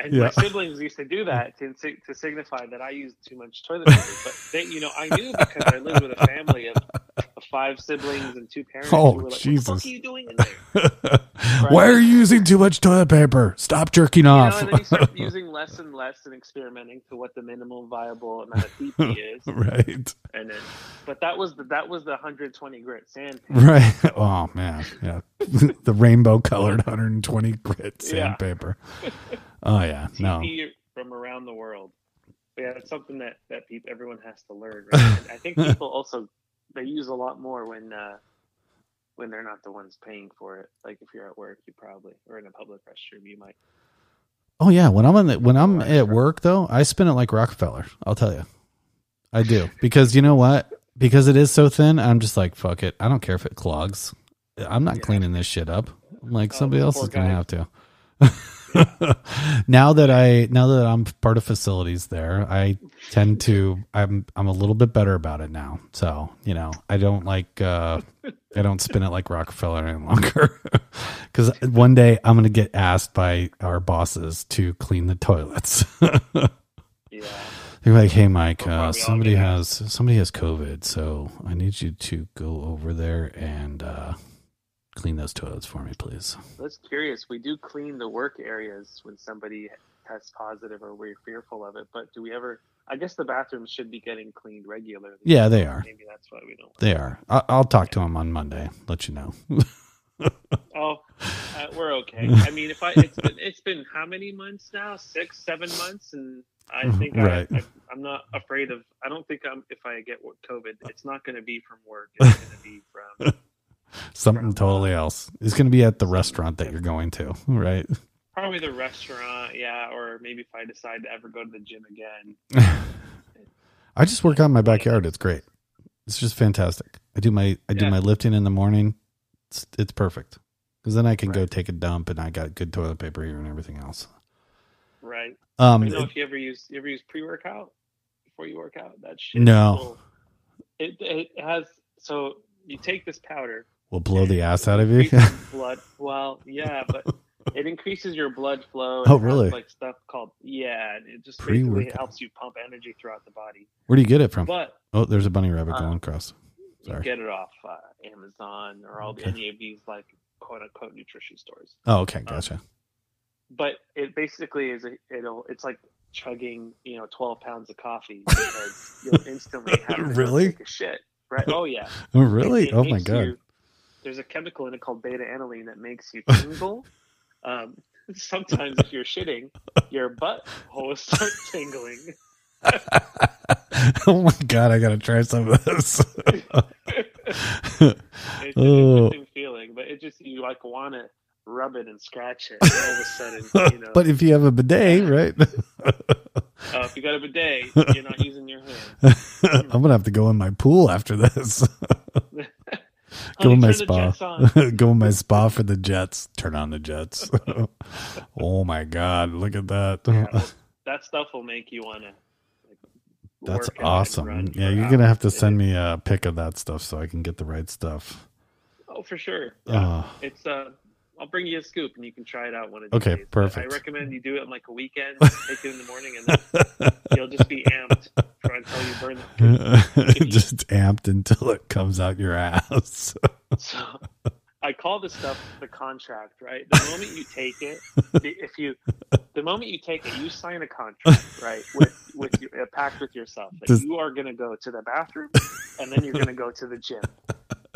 And Yeah. my siblings used to do that to, to signify that I used too much toilet paper. But they, you know, I knew because I lived with a family of five siblings and two parents. Oh, who were like, Jesus. What the fuck are you doing in there? Why are you using too much toilet paper? Stop jerking You know, off. and then you start using less and less and experimenting to what the minimum viable amount of TP is, right. and then, but that was the that was the 120 grit sand. Right. Oh man. Yeah. the rainbow colored 120 grit Yeah. sandpaper. Oh yeah. No. TP from around the world. Yeah, it's something that that people, everyone has to learn. Right? and I think people also they use a lot more when uh, when they're not the ones paying for it. Like if you're at work, you probably or in a public restroom, you might. Oh yeah. When I'm on the, when I'm at work though, I spin it like Rockefeller. I'll tell you. I do because you know what? Because it is so thin. I'm just like fuck it. I don't care if it clogs. I'm not Yeah. cleaning this shit up. I'm like Oh, somebody else is gonna have to. now that I now that I'm part of facilities there, I tend to I'm I'm a little bit better about it now. So, you know, I don't like uh I don't spin it like Rockefeller any longer. Cuz one day I'm going to get asked by our bosses to clean the toilets. Yeah. They're like, "Hey Mike, uh, somebody has somebody has COVID, so I need you to go over there and uh clean those toilets for me, please. That's curious. We do clean the work areas when somebody tests positive or we're fearful of it. But do we ever? I guess the bathrooms should be getting cleaned regularly. Yeah, they are. Maybe that's why we don't. They are. I- I'll talk to them on Monday. Let you know. Oh, uh, we're okay. I mean, if I it's been, it's been how many months now? Six, seven months, and I think Right. I, I, I'm not afraid of. I don't think I'm. If I get COVID, it's not going to be from work. It's going to be from Something totally else. It's going to be at the restaurant that you're going to, right? probably the restaurant, yeah, or maybe if I decide to ever go to the gym again. I just work out in my backyard. It's great. It's just fantastic. I do my I do Yeah. my lifting in the morning. It's it's perfect because then I can go take a dump and I got good toilet paper here and everything else. Right. Um, you know, if you ever use you ever use pre workout before you work out, that shit. No. will- It it has so you take this powder. We'll blow the ass out of you. blood. Well, yeah, but it increases your blood flow. Oh, has, really? Like stuff called yeah, and it just basically Pre-workout. helps you pump energy throughout the body. Where do you get it from? But Oh, there's a bunny rabbit Uh, going across. you get it off uh, Amazon or all Okay. any of these like quote unquote nutrition stores. Oh, okay, gotcha. But it basically is a, it'll it's like chugging you know 12 pounds of coffee because you'll instantly have Really? shit. Right? Oh yeah. Oh, really? It- it oh my god. you- there's a chemical in it called beta alanine that makes you tingle. um, sometimes if you're shitting, your butt will start tingling. oh my god, I gotta try some of this. It's an Oh. interesting feeling, but it just you like want to rub it and scratch it. And all of a sudden, you know, but if you have a bidet, right? uh, if you got a bidet, you're not using your hand. I'm gonna have to go in my pool after this. Go Honey, in my turn the spa. jets go my spa for the jets. Turn on the jets. oh my god, look at that. Yeah, that stuff will make you want to. Like, That's work out and awesome. Yeah, you're gonna have to send me a pic of that stuff so I can get the right stuff. Oh, for sure. Yeah. Oh, It's uh, I'll bring you a scoop and you can try it out one of Okay, these days. But perfect. I recommend you do it on like a weekend. take it in the morning, and then you'll just be amped for until you burn the. just amped until it comes out your ass. So I call this stuff the contract, right? The moment you take it, the- if you, the moment you take it, you sign a contract, right? With with your, a pact with yourself that Does- you are going to go to the bathroom and then you're going to go to the gym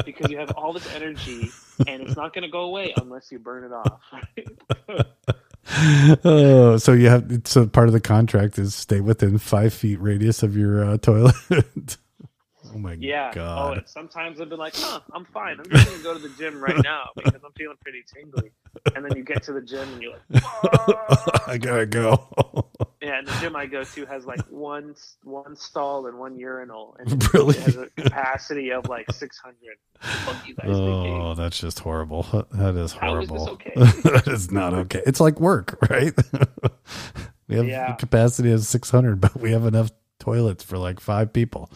because you have all this energy and it's not going to go away unless you burn it off. Right? oh, so you have so part of the contract is stay within five feet radius of your uh, toilet. oh my Yeah. Oh, god! and sometimes I've been like, huh, I'm fine. I'm just gonna go to the gym right now because I'm feeling pretty tingly. And then you get to the gym and you're like. I gotta go. yeah. And the gym I go to has like one one stall and one urinal, and Really? it has a capacity of like 600. Fuck you guys oh, thinking? Oh, that's just horrible. That is How is this horrible. okay? that is not okay. It's like work, right? we have Yeah. a capacity of 600, but we have enough toilets for like five people.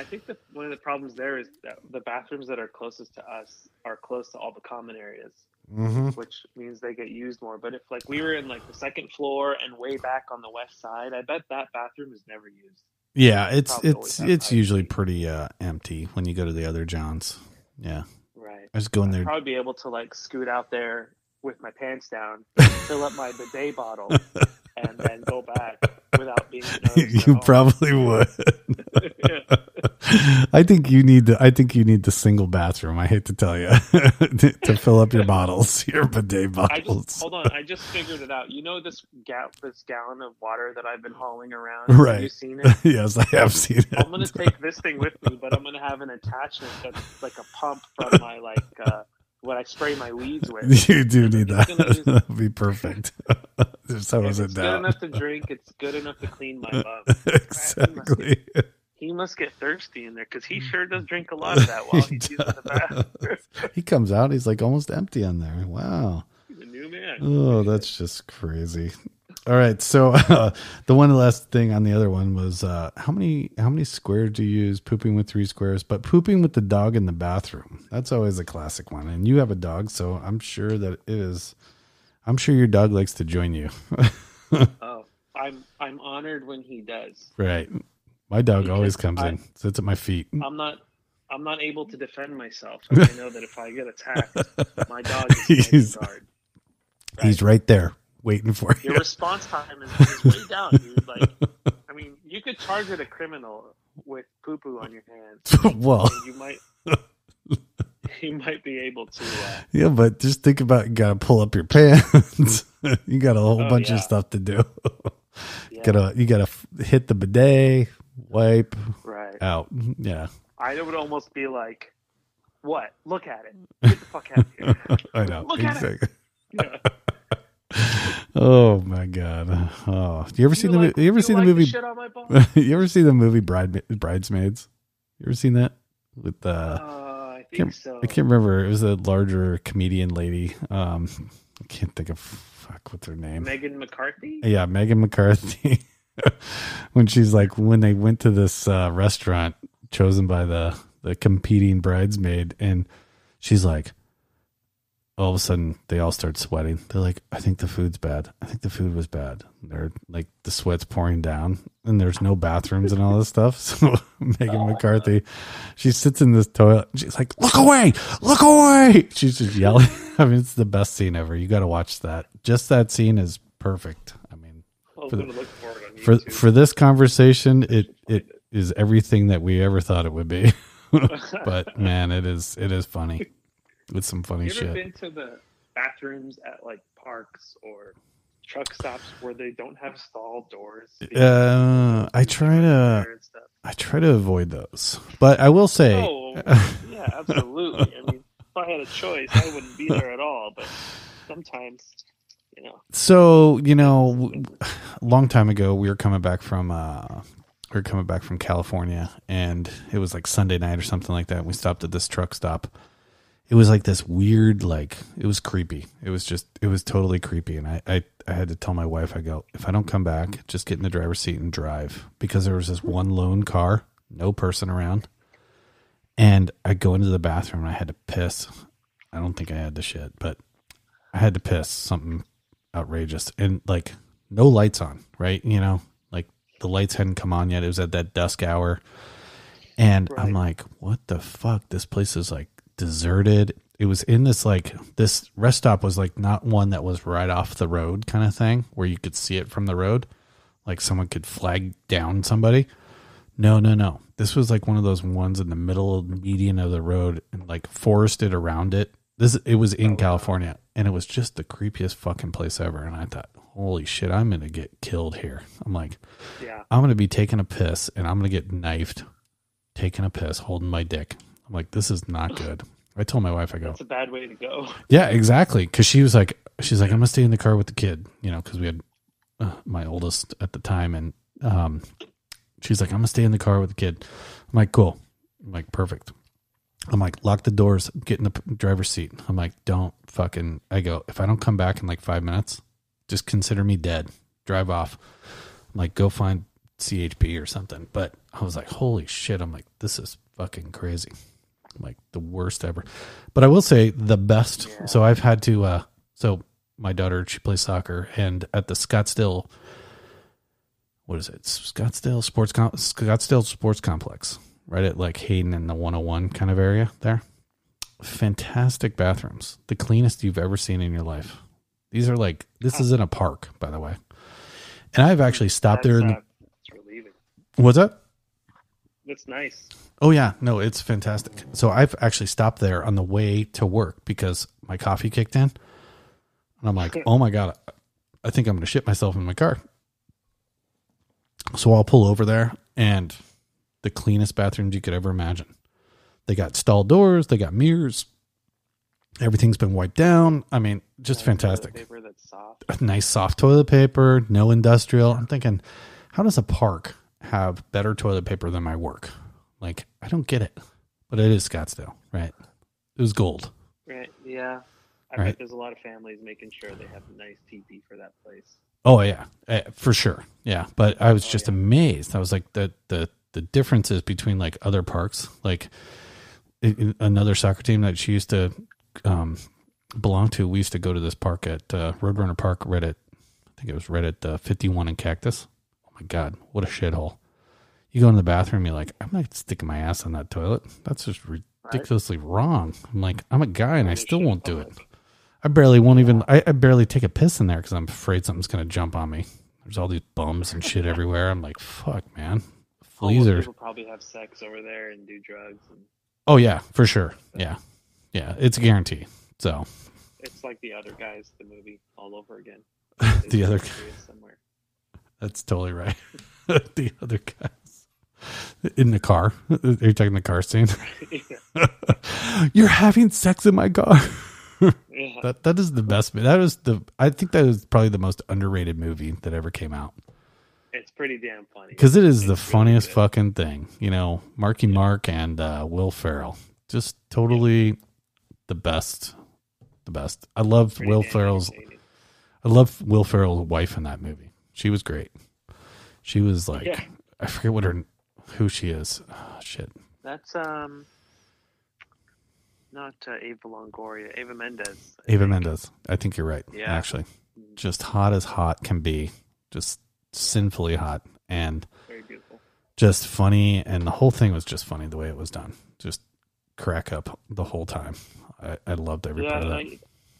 I think that one of the problems there is that the bathrooms that are closest to us are close to all the common areas. Mm-hmm. which means they get used more. But if like we were in like the second floor and way back on the west side, I bet that bathroom is never used. Yeah, it's Probably it's it's usually pretty uh, empty when you go to the other Johns. Yeah, Right. I just go in I'd there. probably be able to like scoot out there with my pants down, fill up my bidet bottle, and then go back without being you probably would. Yeah. I think you need the. I think you need the single bathroom. I hate to tell you to, to fill up your bottles, your bidet I bottles. just hold on. I just figured it out. You know this ga- this gallon of water that I've been hauling around. Right. Have you seen it? yes, I have seen it. I'm gonna take this thing with me, but I'm gonna have an attachment that's like a pump from my like uh, what I spray my weeds with. You do need that. use- That'd be perfect. Just If hose it it's good enough to drink, it's good enough to clean my bum. exactly. He must get thirsty in there because he sure does drink a lot of that while He he's using the bathroom. He comes out. He's like almost empty on there. Wow. He's a new man. Oh, that's just crazy. All right, so uh, the one last thing on the other one was uh, how many how many squares do you use? Pooping with three squares, but pooping with the dog in the bathroom. That's always a classic one. And you have a dog, so I'm sure that it is. I'm sure your dog likes to join you. Oh, I'm I'm honored when he does. right. My dog always comes I- in, sits at my feet. I'm not I'm not able to defend myself. I know that if I get attacked, my dog is He's- guard. He's right there waiting for you. Your response time is, is way down, dude. Like, I mean, you could target a criminal with poo poo on your hands. well, you might, you might be able to. Uh, yeah, but just think about you got to pull up your pants. you got a whole Oh, bunch of stuff to do. yeah, gotta you gotta hit the bidet, wipe right. out. Yeah, I would almost be like, "What? Look at it! Get the fuck out of here!" I know. Look at it. Yeah. Oh my god. Oh, you ever seen the like, mo- you ever seen like the movie? shit on my you ever see the movie Bride Bridesmaids? You ever seen that with the? Uh, I think can't, so. I can't remember. It was a larger comedian lady. Um, I can't think of fuck what's her name. Megan McCarthy. Yeah, Megan McCarthy. when she's like, when they went to this uh, restaurant chosen by the the competing bridesmaid, and she's like, all of a sudden they all start sweating. They're like, I think the food's bad. I think the food was bad. They're like the sweat's pouring down, and there's no bathrooms and all this stuff. So Megan McCarthy, she sits in this toilet. She's like, "Look away! Look away!" She's just yelling. I mean, it's the best scene ever. You got to watch that. Just that scene is perfect. I mean, I'm for the- for for this conversation, it it is everything that we ever thought it would be. but man, it is it is funny. It's some funny you ever shit. been to the bathrooms at like parks or truck stops where they don't have stall doors? Uh, I try to I try to avoid those, but I will say, Oh, yeah, absolutely. I mean, if I had a choice, I wouldn't be there at all. But sometimes, you know, so you know, a long time ago, we were coming back from uh, we were coming back from California, and it was like Sunday night or something like that. And we stopped at this truck stop. It was like this weird, like it was creepy. It was just, it was totally creepy. And I, I, I had to tell my wife, I go, if I don't come back, just get in the driver's seat and drive because there was this one lone car, no person around. And I go into the bathroom and I had to piss. I don't think I had the shit, but I had to piss something outrageous and like no lights on, right? You know, like the lights hadn't come on yet. It was at that dusk hour. And I'm like, what the fuck? This place is like deserted. It was in this like this rest stop was like not one that was right off the road kind of thing where you could see it from the road, like someone could flag down somebody. No, no, no. This was like one of those ones in the middle of the median of the road and like forested around it. This it was in oh, California and it was just the creepiest fucking place ever. And I thought, holy shit, I'm gonna get killed here. I'm like, yeah, I'm gonna be taking a piss and I'm gonna get knifed, taking a piss, holding my dick. I'm like, this is not good. I told my wife, I go, it's a bad way to go. yeah, exactly. Because she was like, she's like, I'm gonna stay in the car with the kid, you know, because we had uh, my oldest at the time, and um, she's like, I'm gonna stay in the car with the kid. I'm like, cool. I'm like, perfect. I'm like, lock the doors, get in the driver's seat. I'm like, don't fucking. I go, if I don't come back in like five minutes, just consider me dead. Drive off. I'm like, go find CHP or something. But I was like, holy shit. I'm like, this is fucking crazy. Like the worst ever. But I will say the best. Yeah. So I've had to, uh, so my daughter, she plays soccer and at the Scottsdale, what is it? Scottsdale Sports, Com- Scottsdale Sports Complex, right at like Hayden and the 101 kind of area there. Fantastic bathrooms. The cleanest you've ever seen in your life. These are like, this is in a park, by the way. And I've actually stopped there. That's, In, uh, that's relieving. what's that? That's nice. Oh yeah, no, it's fantastic. So I've actually stopped there on the way to work because my coffee kicked in, and I'm like, oh my god, I think I'm going to shit myself in my car. So I'll pull over there, and the cleanest bathrooms you could ever imagine. They got stall doors, they got mirrors, everything's been wiped down. I mean, just Nice fantastic. toilet Paper that's soft. A nice soft toilet paper, no industrial. I'm thinking, how does a park have better toilet paper than my work? Like, I don't get it. But it is Scottsdale, right? It was gold. Right. Yeah. I Right. bet there's a lot of families making sure they have a nice TP for that place. Oh yeah, eh, for sure. Yeah, but I was Oh, just yeah. amazed. I was like the the the differences between like other parks, like another soccer team that she used to um, belong to. We used to go to this park at uh, Roadrunner Park, right at I think it was right at uh, 51 and Cactus. Oh my god, what a shithole! You go in the bathroom, you're like, I'm not sticking my ass on that toilet. That's just ridiculously wrong. I'm like, I'm a guy and I still won't do it. I barely won't even. I, I barely take a piss in there because I'm afraid something's gonna jump on me. There's all these bums and shit everywhere. I'm like, fuck, man. Fleas Homeless are. people probably have sex over there and do drugs. And Oh yeah, for sure. Yeah, yeah. It's a guarantee. So it's like the other guys, the movie, all over again. the other It's somewhere. That's totally right. the other guys in the car. Are you talking the car scene? You're having sex in my car. yeah. That that is the best. That is the. I think that is probably the most underrated movie that ever came out It's pretty damn funny. because it is the It's really funniest good. fucking thing. You know, Marky Mark and uh, Will Ferrell, just totally the best. The best. I love Will Ferrell's. I love Will Ferrell's wife in that movie. She was great. She was like, Yeah. I forget what her, who she is. Oh, shit. That's um, not uh, Ava Longoria, Ava Mendes. I Ava think. Mendes. I think you're right. Yeah. Actually, just hot as hot can be, just sinfully hot, and Very beautiful. just funny. And the whole thing was just funny the way it was done. Just crack up the whole time. I, I loved every Yeah, part of that.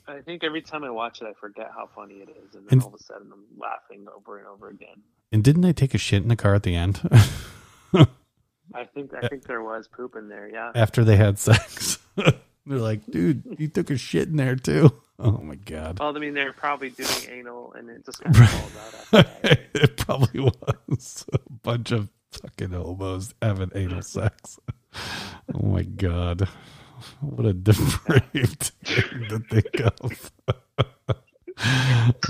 I, I think every time I watch it, I forget how funny it is, and then And- all of a sudden I'm laughing over and over again. And didn't they take a shit in the car at the end I think I think there was poop in there. Yeah. after they had sex? They're like, dude, you took a shit in there too. Oh my god. Well, I mean, they're probably doing anal, and it just kind of falls out. It probably was a bunch of fucking homos having anal sex. Oh my god. What a depraved thing to think of.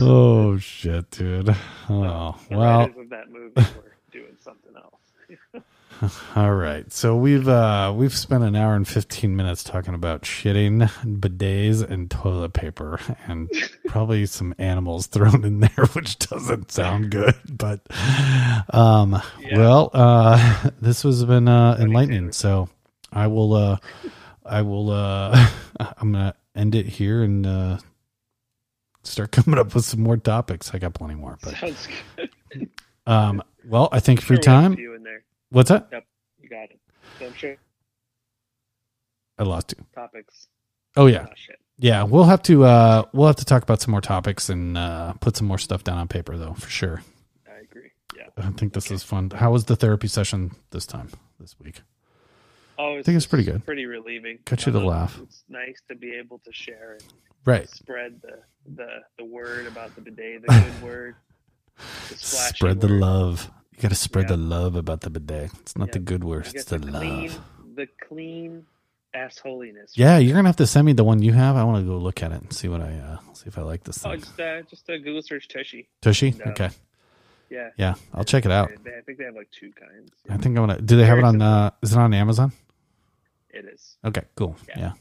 oh shit, dude. Oh well. writers of that movie were doing something else. All right. So we've uh we've spent an hour and 15 minutes talking about shitting, bidets and toilet paper and probably some animals thrown in there which doesn't sound good, but um Yeah. well, uh this has been uh enlightening. So I will uh I will uh I'm going to end it here and uh start coming up with some more topics. I got plenty more, but um well, I think for Sure we have time. Few in there. What's that? Yep, you got it. So I'm sure I lost you. topics. Oh yeah. Oh. Yeah, we'll have to uh we'll have to talk about some more topics and uh put some more stuff down on paper though, for sure. I agree. Yeah. I think this is fun. How was the therapy session this time this week? Oh, I think it's pretty good. Pretty relieving. Got you to Um, laugh. It's nice to be able to share and Right. spread the, the the word about the bidet, the good word. The Spread the word. love. You got to spread Yeah. the love about the bidet. It's not Yeah. the good word, it's the, the love. the clean ass holiness. Yeah, you're going to have to send me the one you have. I want to go look at it and see what I uh see if I like this Oh, thing. just uh, just a Google search Tushy. Tushy? uh, Okay. Yeah. Yeah, I'll check it out. They- I think they have like two kinds. I think I'm to Do they have it on uh is it on Amazon? It is. Okay, cool. Yeah. Yeah.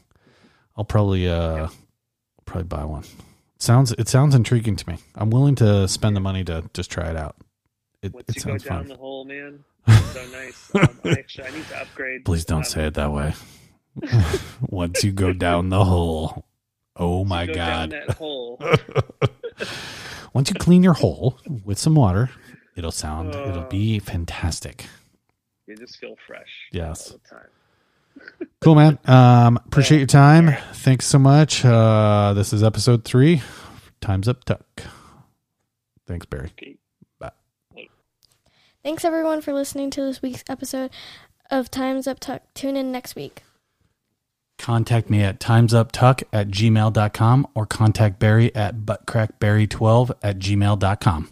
I'll probably uh probably buy one. Sounds it sounds intriguing to me. I'm willing to spend the money to just try it out. It, Once it you go sounds down fun. the hole, man, so nice. Um, I actually, I need to upgrade. Please don't um, say it that way. Once you go down the hole. Oh my go down god. that hole. Once you clean your hole with some water, it'll sound Uh. it'll be fantastic. You just feel fresh. Yes. All the time. Cool man. Um appreciate your time. Right. Thanks so much. Uh this is episode 3. Time's up tuck. Thanks Barry. Okay. Thanks everyone for listening to this week's episode of Times Up Tuck. Tune in next week. contact me at timesuptuck at gmail.com or contact Barry at buttcrackberry12 at gmail.com.